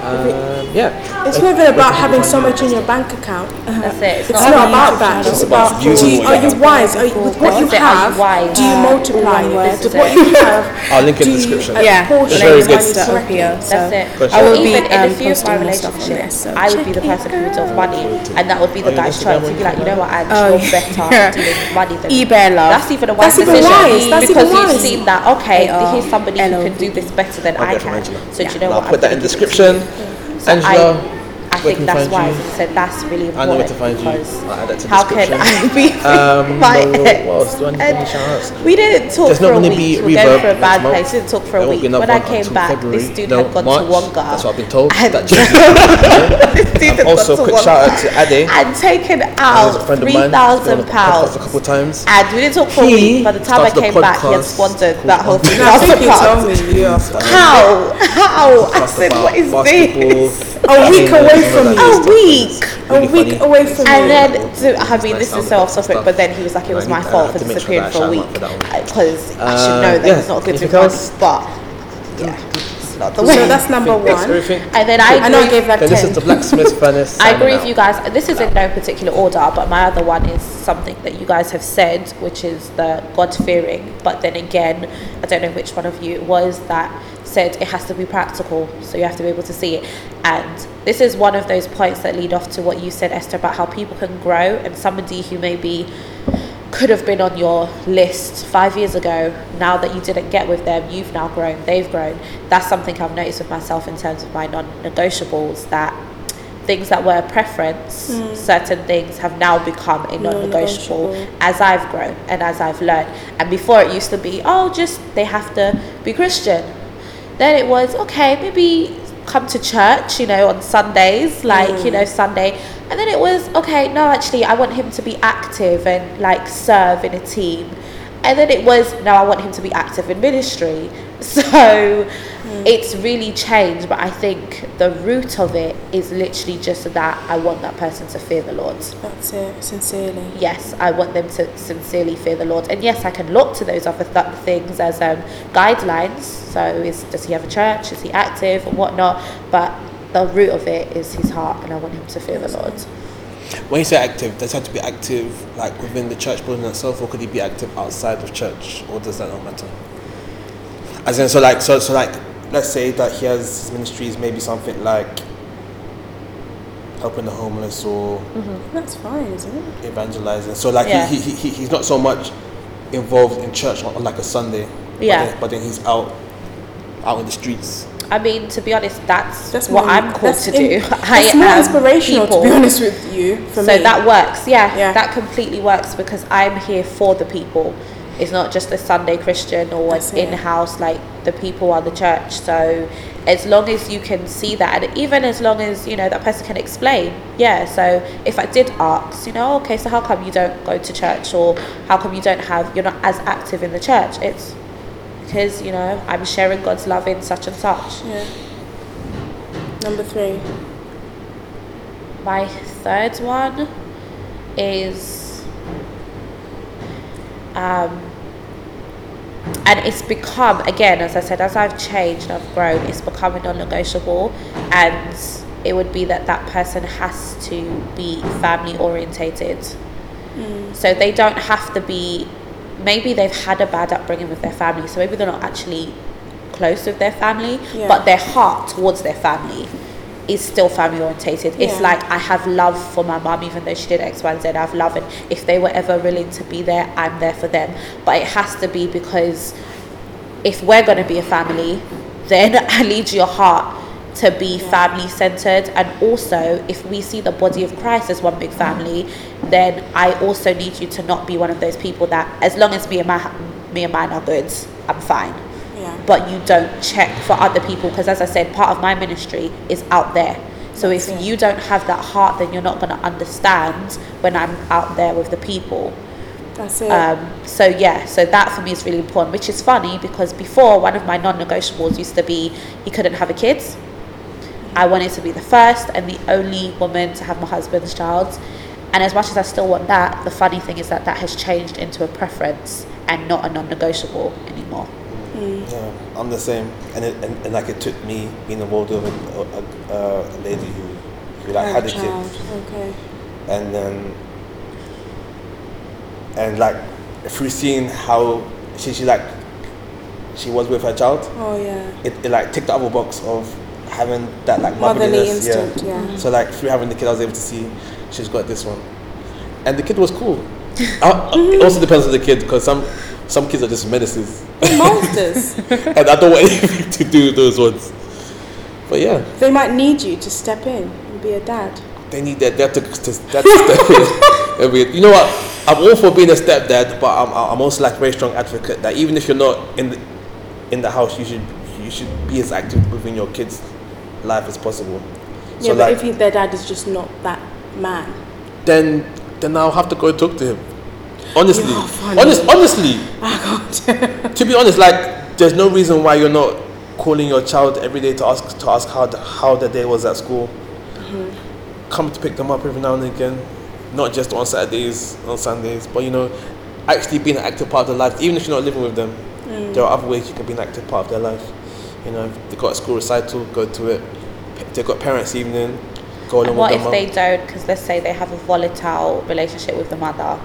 Um, yeah. it's not even about having so much in your bank account. That's it. It's not about that. It's about do using you, what are you you have. wise? Are you, with what you That's it, are you have, wise? do you multiply it? With what you have, I'll link in the description. yeah, It's portion very good. money to appear. So That's it. Question. I will Even be in a um, few of my posting more stuff on relationships, this. So I would be the person who would deal with money, and that would be the yeah, guy's choice. the He'd be like, you know what, Ange, Oh, you're better dealing with money than me. Ebearlove. That's even a wise That's even decision wise. That's because even you've seen that. Okay, A-R here's somebody who can do this better than I'll I get from can. Angela. So do you know And what? I'll put that in gonna give it to description. You. So Angela, I, I where think that's we find you? I said that's really I know where to important find you. I'll add that to how can. I be Um, my no, what else do I need any shout-outs? we didn't talk There's for not a week. be We're going for a bad month. place. We didn't talk for There a week. another When I came back, February. this dude No, had gone March. to Wonga. That's what I've been told. And- That This dude had also, gone to quick shout out to Wonga Ade. and taken out friend of three mine. He's been on thousand the podcast pounds. a couple times. And we didn't talk for a week. By the time I came back, he had podcast squandered that whole three No, I think thousand you told pounds. me. Yeah. How? How? I said, what is this? A week away from that you. A week. A week away from you. And then, to, I mean, this is so off topic, but then he was like, it was my fault for to make sure disappearing for a week out for that one. because I Uh, should know that yeah, he's not good to anything money. But yeah, it's not the So that's number one. everything. And then I I know I gave that Okay, this is the blacksmith furnace. I agree with you guys. This is in no particular order, but my other one is something that you guys have said, which is the God fearing. But then again, I don't know which one of you it was that said it has to be practical, so you have to be able to see it. And this is one of those points that lead off to what you said, Esther, about how people can grow, and somebody who maybe could have been on your list five years ago. Now that you didn't get with them, you've now grown, they've grown. That's something I've noticed with myself in terms of my non negotiables that things that were a preference, hmm. certain things have now become a non-negotiable Non-negotiable. as I've grown and as I've learned. And before it used to be, oh, just they have to be Christian. Then it was okay, maybe come to church, you know, on Sundays, like you mm. know Sunday. And then it was okay, no, actually, I want him to be active and like serve in a team. And then it was now I want him to be active in ministry. So it's really changed, but I think the root of it is literally just that I want that person to fear the Lord. That's it, sincerely. Yes, I want them to sincerely fear the Lord. And yes, I can look to those other th- things as um, guidelines. So, is does he have a church? Is he active and whatnot? But the root of it is his heart, and I want him to fear the Lord. When you say active, does he have to be active like within the church building itself, or could he be active outside of church, or does that not matter? As in, so like, so so like, let's say that he has his ministries, maybe something like helping the homeless or mm-hmm. That's fine, isn't it? evangelizing. So like, Yeah. he, he, he he's not so much involved in church on, on like a Sunday. but Yeah. then- But then, he's out, out in the streets. I mean, to be honest, that's, That's what I'm called that's to in- do. That's I more inspirational, people. to be honest with you. For so me, that works yeah, Yeah. that completely works because i'm here for the people it's not just a sunday christian or That's an in-house like the people are the church so as long as you can see that and even as long as you know that person can explain yeah so if i did ask you know okay so how come you don't go to church or how come you don't have you're not as active in the church it's because you know i'm sharing god's love in such and such yeah. Number three. My third one is, um, and it's become again, as I said, as I've changed, I've grown. It's becoming non-negotiable, and it would be that that person has to be family orientated. So they don't have to be. Maybe they've had a bad upbringing with their family, so maybe they're not actually close with their family, Yeah. but their heart towards their family is still family orientated. It's like I have love for my mum, even though she did X, Y, and Z. I have love, and if they were ever willing to be there, I'm there for them. But it has to be because if we're going to be a family, then I need your heart to be family centered. And also, if we see the body of Christ as one big family, then I also need you to not be one of those people that, as long as me and my me and mine are good, I'm fine. Yeah. But you don't check for other people because, as I said, part of my ministry is out there. So if it. you don't have that heart, then you're not going to understand when I'm out there with the people. That's it. Um, so yeah, so that for me is really important, which is funny because before one of my non-negotiables used to be he couldn't have a kid. I wanted to be the first and the only woman to have my husband's child. And as much as I still want that, the funny thing is that that has changed into a preference and not a non-negotiable anymore. Mm. Yeah, I'm the same, and it, and, and like it took me being involved with a, a, a, a lady who, who like oh, had a child. kid, Okay. and then and like through seeing how she she like she was with her child, Oh yeah. it, it like ticked the other box of having that like Motherly motherliness, instinct. Yeah. So like through having the kid, I was able to see she's got this one, and the kid was cool. Uh, it also depends on the kid because some some kids are just menaces, Monsters. and I don't want anything to do with those ones. But yeah, they might need you to step in and be a dad. they need their dad to, to, dad to step in. You know what? I'm all for being a stepdad, but I'm, I'm also like a very strong advocate that even if you're not in the, in the house, you should you should be as active within your kids' life as possible. Yeah, so but like if he, their dad is just not that man. then then I'll have to go and talk to him. Honestly, honest, honestly, to be honest, like there's no reason why you're not calling your child every day to ask to ask how the, how the day was at school. Come to pick them up every now and again, not just on Saturdays, on Sundays, but you know, actually being an active part of their life, even if you're not living with them. There are other ways you can be an active part of their life. You know, if they've got a school recital, go to it. They've got parents' evening, go along And what with if they don't? Because let's say they have a volatile relationship with the mother,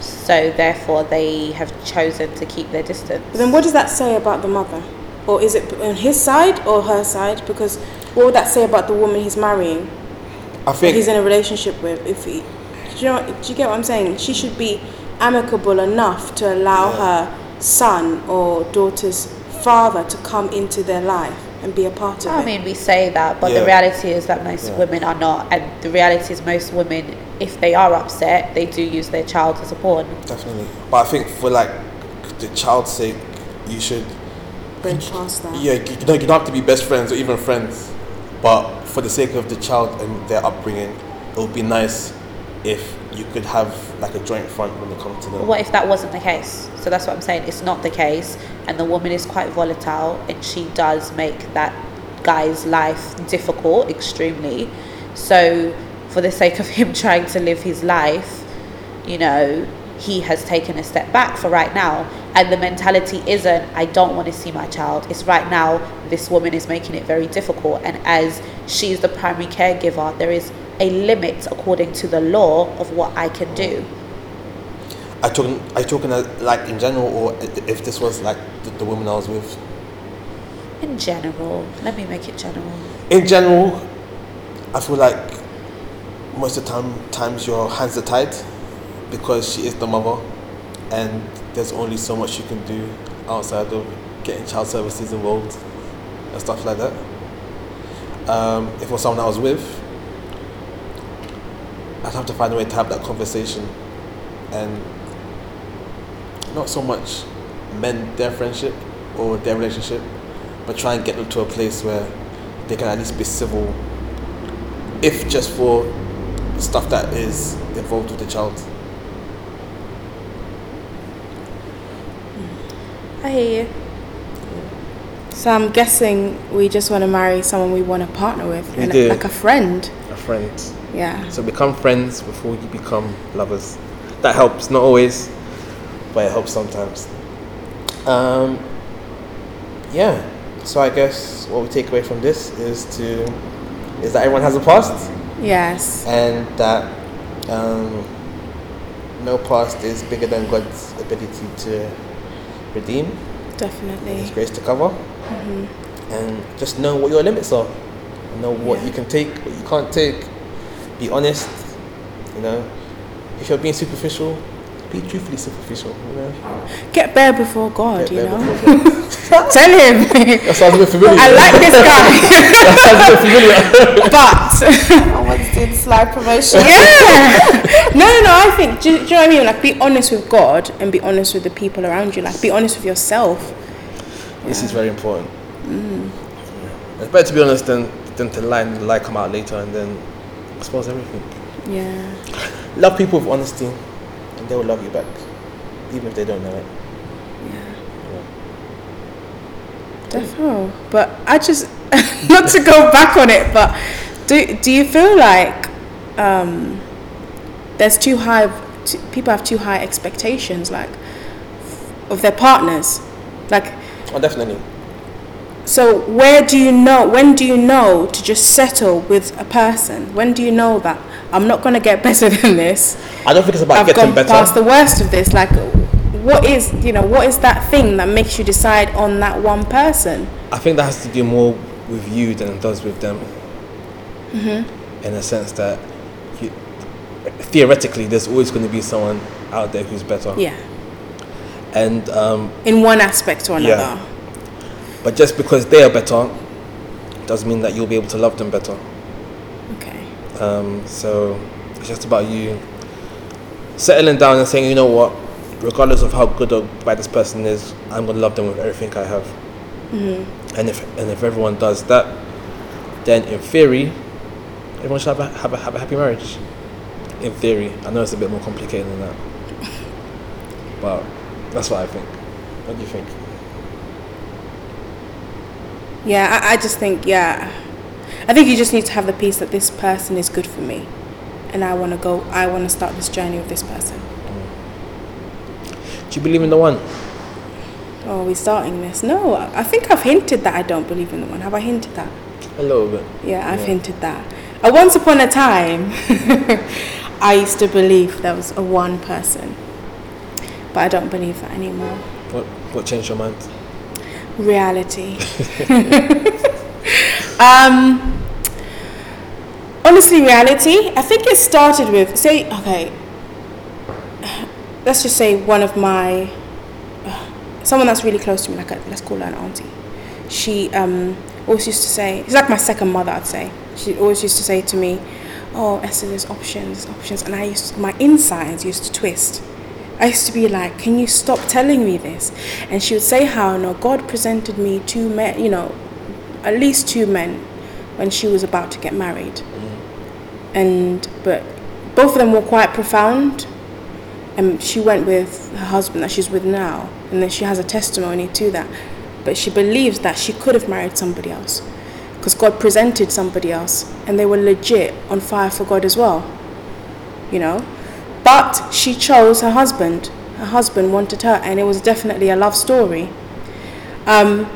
so therefore they have chosen to keep their distance. But then what does that say about the mother? Or is it on his side or her side? Because what would that say about the woman he's marrying? I think he's in a relationship with? If he, do you, know, do you get what I'm saying? She should be amicable enough to allow Yeah. her son or daughter's father to come into their life. And be a part of I it. mean, we say that, but Yeah. the reality is that most Yeah. women are not. And the reality is, most women, if they are upset, they do use their child as a pawn. Definitely. But I think for like the child's sake, you should. Bridge past that. Yeah, you, you know, you don't have to be best friends or even friends, but for the sake of the child and their upbringing, it would be nice if you could have like a joint front when it comes to. What if that wasn't the case? So that's what I'm saying. It's not the case, and the woman is quite volatile, and she does make that guy's life difficult, extremely. So, for the sake of him trying to live his life, you know, he has taken a step back for right now. And the mentality isn't, I don't want to see my child. It's right now, this woman is making it very difficult. And as she's the primary caregiver, there is a limit according to the law of what I can do. I talking, I talking like in general, or if this was like the, the woman I was with. In general, let me make it general. In general, I feel like most of the time, times your hands are tied because she is the mother, and there's only so much you can do outside of getting child services involved and stuff like that. Um, if it was someone I was with, I'd have to find a way to have that conversation and not so much mend their friendship or their relationship, but try and get them to a place where they can at least be civil, if just for stuff that is involved with the child. I hear you. So I'm guessing we just want to marry someone we want to partner with, We and do. like a friend. A friend. Yeah. So become friends before you become lovers. That helps, not always, but it helps sometimes. Um, yeah. So I guess what we take away from this is to is that everyone has a past Yes. and that um, no past is bigger than God's ability to redeem Definitely. His grace to cover. Mhm. And just know what your limits are. Know what Yeah. you can take, what you can't take. Be honest. You know, if you're being superficial, be truthfully superficial. You know, Get bare before God, Get you know. God. Tell him. that sounds a bit familiar. I like this guy, that sounds a bit familiar. but I once did slide promotion. yeah. No, no, no. I think. Do, do you know what I mean? Like, be honest with God and be honest with the people around you. Like, be honest with yourself. This is very important. Yeah. It's better to be honest than than to lie and the lie come out later and then expose everything. Yeah. Love people with honesty, and they will love you back, even if they don't know it. Yeah. Yeah. Definitely. But I just, not to go back on it, but do do you feel like um, there's too high, t- people have too high expectations, like of their partners, like. Oh, definitely. So where do you know? When do you know to just settle with a person? When do you know that I'm not gonna get better than this? I don't think it's about I've getting gone better. past the worst of this. Like, what is you know what is that thing that makes you decide on that one person? I think that has to do more with you than it does with them. Mm-hmm. In a sense that, you, theoretically, there's always going to be someone out there who's better. Yeah, And um, in one aspect or another. Yeah. But just because they are better, doesn't mean that you'll be able to love them better. Okay. Um, so it's just about you settling down and saying, you know what, regardless of how good or bad this person is, I'm gonna love them with everything I have. Mhm. And if and if everyone does that, then in theory, everyone should have a, have a, have a happy marriage. In theory, I know it's a bit more complicated than that, but that's what I think. What do you think? Yeah, I, I just think yeah, I think you just need to have the peace that this person is good for me, and I want to go. I want to start this journey with this person. Do you believe in the one? Oh, are we starting this? No, I I think I've hinted that I don't believe in the one. Have I hinted that? A little bit. Yeah, I've Yeah. hinted that. Uh, once upon a time, I used to believe there was a one person, but I don't believe that anymore. What what changed your mind? Reality. um, honestly, reality. I think it started with say okay. Let's just say one of my someone that's really close to me, like a, let's call her an auntie. She um, always used to say, she's like my second mother, I'd say. She always used to say to me, "Oh, Esther, there's options, options," and I used my insides used to twist. I used to be like, "Can you stop telling me this?" And she would say how, "No, God presented me two men, you know, at least two men, when she was about to get married." Mm-hmm. And but both of them were quite profound. And she went with her husband that she's with now, and then she has a testimony to that. But she believes that she could have married somebody else, because God presented somebody else, and they were legit on fire for God as well. You know, but she chose her husband. Her husband wanted her, and it was definitely a love story. Um,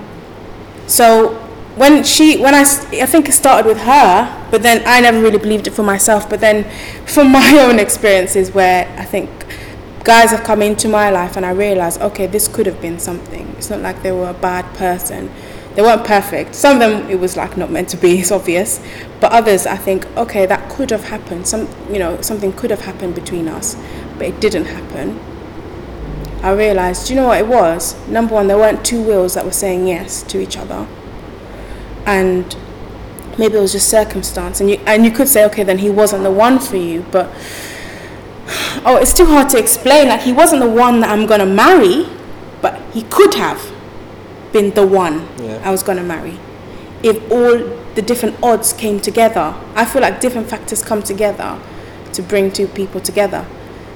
so when she, when I, I think it started with her, but then I never really believed it for myself. But then, from my own experiences, where I think guys have come into my life, and I realized, okay, this could have been something. It's not like they were a bad person. They weren't perfect. Some of them it was like not meant to be. It's obvious, but others I think, okay, that could have happened. Some, you know, something could have happened between us, but it didn't happen. I realized, you know what it was? Number one, there weren't two wills that were saying yes to each other and maybe it was just circumstance and you and you could say okay then he wasn't the one for you but oh it's too hard to explain like he wasn't the one that I'm gonna marry but he could have been the one Yeah. I was gonna marry if all the different odds came together I feel like different factors come together to bring two people together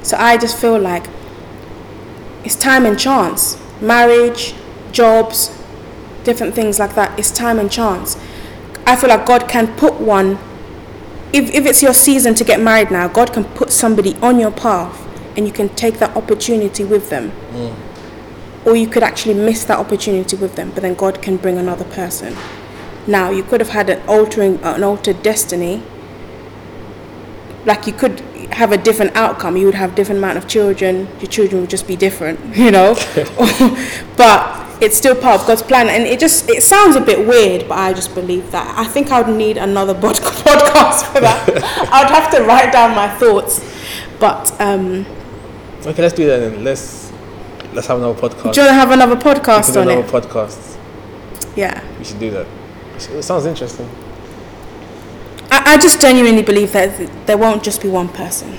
so I just feel like it's time and chance marriage jobs different things like that. It's time and chance. I feel like God can put one, if, if it's your season to get married now, God can put somebody on your path and you can take that opportunity with them. Mm. Or you could actually miss that opportunity with them, but then God can bring another person. Now, you could have had an altering, an altered destiny. Like you could have a different outcome. You would have different amount of children. Your children would just be different, you know. but it's still part of God's plan, and it just it sounds a bit weird, but I just believe that. I think I would need another bod- podcast for that. I would have to write down my thoughts. But um, Okay, let's do that then. Let's let's have another podcast. do you want to have another podcast on another it? podcast. Yeah. We should do that. It sounds interesting. I, I just genuinely believe that there won't just be one person.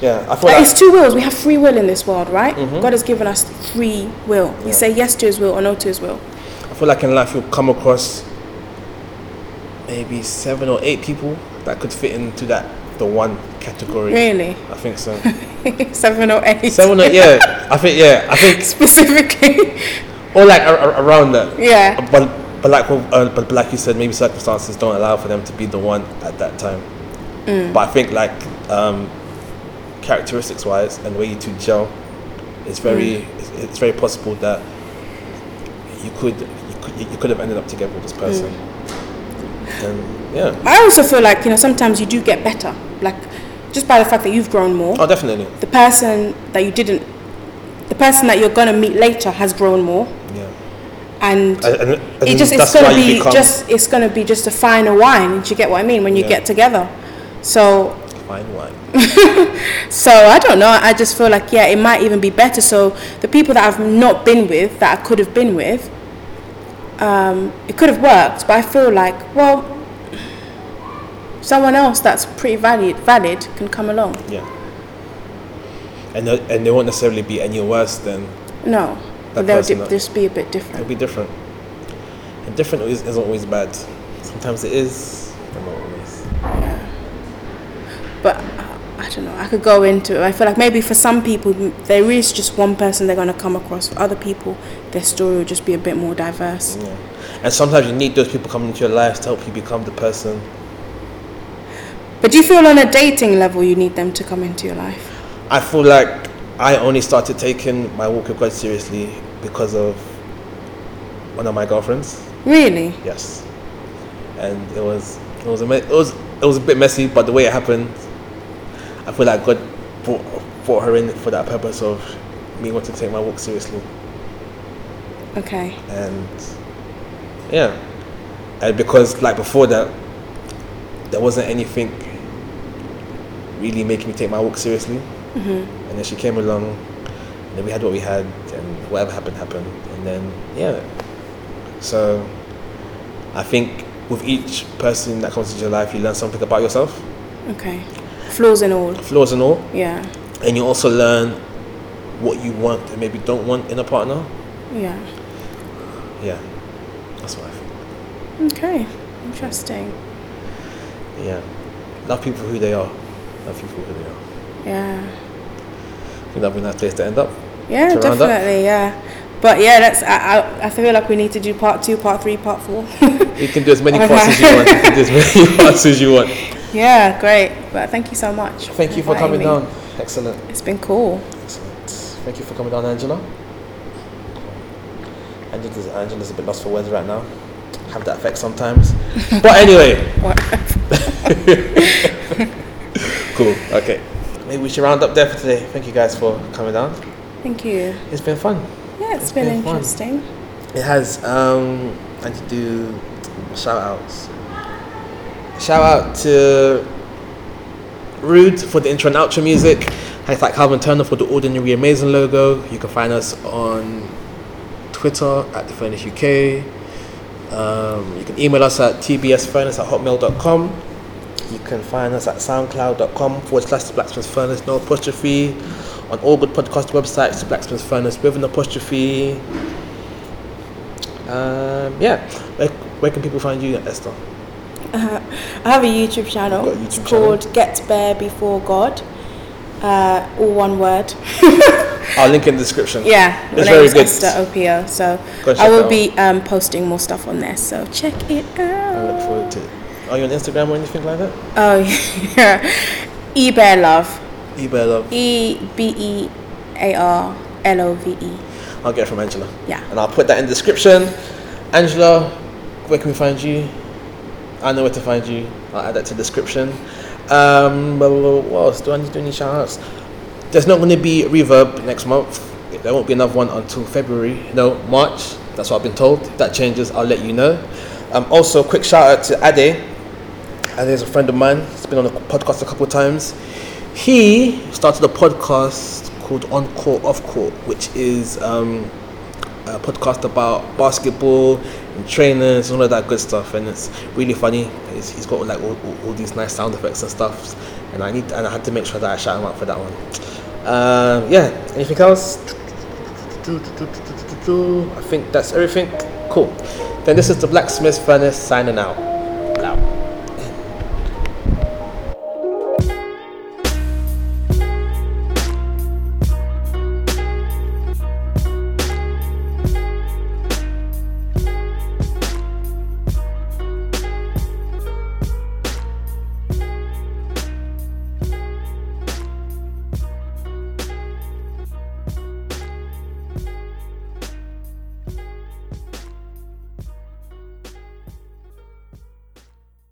Yeah, I feel Like, it's two wills. We have free will in this world, right? Mm-hmm. God has given us free will. We say yes to His will or no to His will. I feel like in life you'll come across maybe seven or eight people that could fit into that the one category. Really, I think so. seven or eight. seven or yeah, I think yeah, I think specifically. or like around that. yeah. But but like uh, but, like you said, maybe circumstances don't allow for them to be the one at that time. Mm. But I think like um, characteristics wise and the way you two gel, it's very Mm. it's, it's very possible that you could you could you could have ended up together with this person. Mm. And yeah, I also feel like you know sometimes you do get better, like just by the fact that you've grown more. oh definitely, The person that you didn't, the person that you're gonna meet later has grown more, yeah. and And, and, it just it's gonna be just it's gonna be just a finer wine. Do you get what I mean when you Yeah. get together? So fine wine. So I don't know. I just feel like yeah, it might even be better. So the people that I've not been with, that I could have been with, um, it could have worked. But I feel like well, someone else that's pretty valid, valid can come along. Yeah. And they, and they won't necessarily be any worse than No, That but they'll di- that- just be a bit different. It'll be different. And different is, isn't always bad. Sometimes it is, but not always. Yeah. But I don't know. I could go into it. I feel like maybe for some people there is just one person they're gonna come across. For other people, their story will just be a bit more diverse. Yeah. And sometimes you need those people coming into your life to help you become the person. But do you feel on a dating level you need them to come into your life? I feel like I only started taking my walk with God seriously because of one of my girlfriends. Really? Yes. And it was it was a it was it was a bit messy, but the way it happened, I feel like God brought, brought her in for that purpose of me wanting to take my walk seriously. Okay. and yeah and because like before that there wasn't anything really making me take my walk seriously mm-hmm. and then she came along and then we had what we had and whatever happened happened and then yeah so I think with each person that comes into your life, you learn something about yourself, Okay. Flaws and all. flaws and all, Yeah. and you also learn what you want and maybe don't want in a partner. Yeah. Yeah, that's what I think. Okay. Interesting. Yeah, love people who they are. Love people who they are. Yeah. I think that'd be a nice place to end up. Yeah, round up? definitely. Yeah. But yeah, that's. I, I. I feel like we need to do part two, part three, part four. You can do as many parts as you want. You can do as many parts as you want. yeah, great. But thank you so much. Thank you for coming me. down. Excellent. It's been cool. Excellent. Thank you for coming down, Angela. Angela's, Angela's a bit lost for words right now. Have that effect sometimes. but anyway. Cool. Okay. Maybe we should round up there for today. Thank you guys for coming down. Thank you. It's been fun. Yeah, it's It's been, been fun. interesting. It has. Um, I need to do shout outs. Shout out to Rude for the intro and outro music. Thanks like Calvin Turner for the Ordinary Amazing logo. You can find us on Twitter at the Furnace UK. Um, you can email us at tbsfurnace at hotmail.com. You can find us at soundcloud.com forward slash Blacksmith's Furnace, no apostrophe. On all good podcast websites, the Blacksmith's Furnace with an apostrophe. Um, yeah. Where, where can people find you, Esther? I have a YouTube channel. A it's YouTube called Get Bare Before God. Uh, all one word. I'll link in the description. Yeah, It's very good. Esther Opio. So I will be um, posting more stuff on there. So check it out. I look forward to it. Are you on Instagram or anything like that? Oh yeah, E Bear Love. eBay love. E B E A R L O V E. I'll get it from Angela. Yeah. And I'll put that in the description. Angela, where can we find you? I know where to find you. I'll add that to the description. Um, blah, blah, blah, what else? Do I need to do any shout outs? There's not going to be reverb next month. There won't be another one until February. No, March. That's what I've been told. If that changes, I'll let you know. Um, also, quick shout out to Ade. Ade is a friend of mine. He's been on the podcast a couple of times. He started a podcast called On Court, Off Court, which is um, a podcast about basketball and trainers and all of that good stuff. And it's really funny. He's, got like all, all, all these nice sound effects and stuff. And I need and I had to make sure that I shout him out for that one. Um, yeah. Anything else? I think that's everything. Cool. Then this is the Blacksmith Furnace signing out.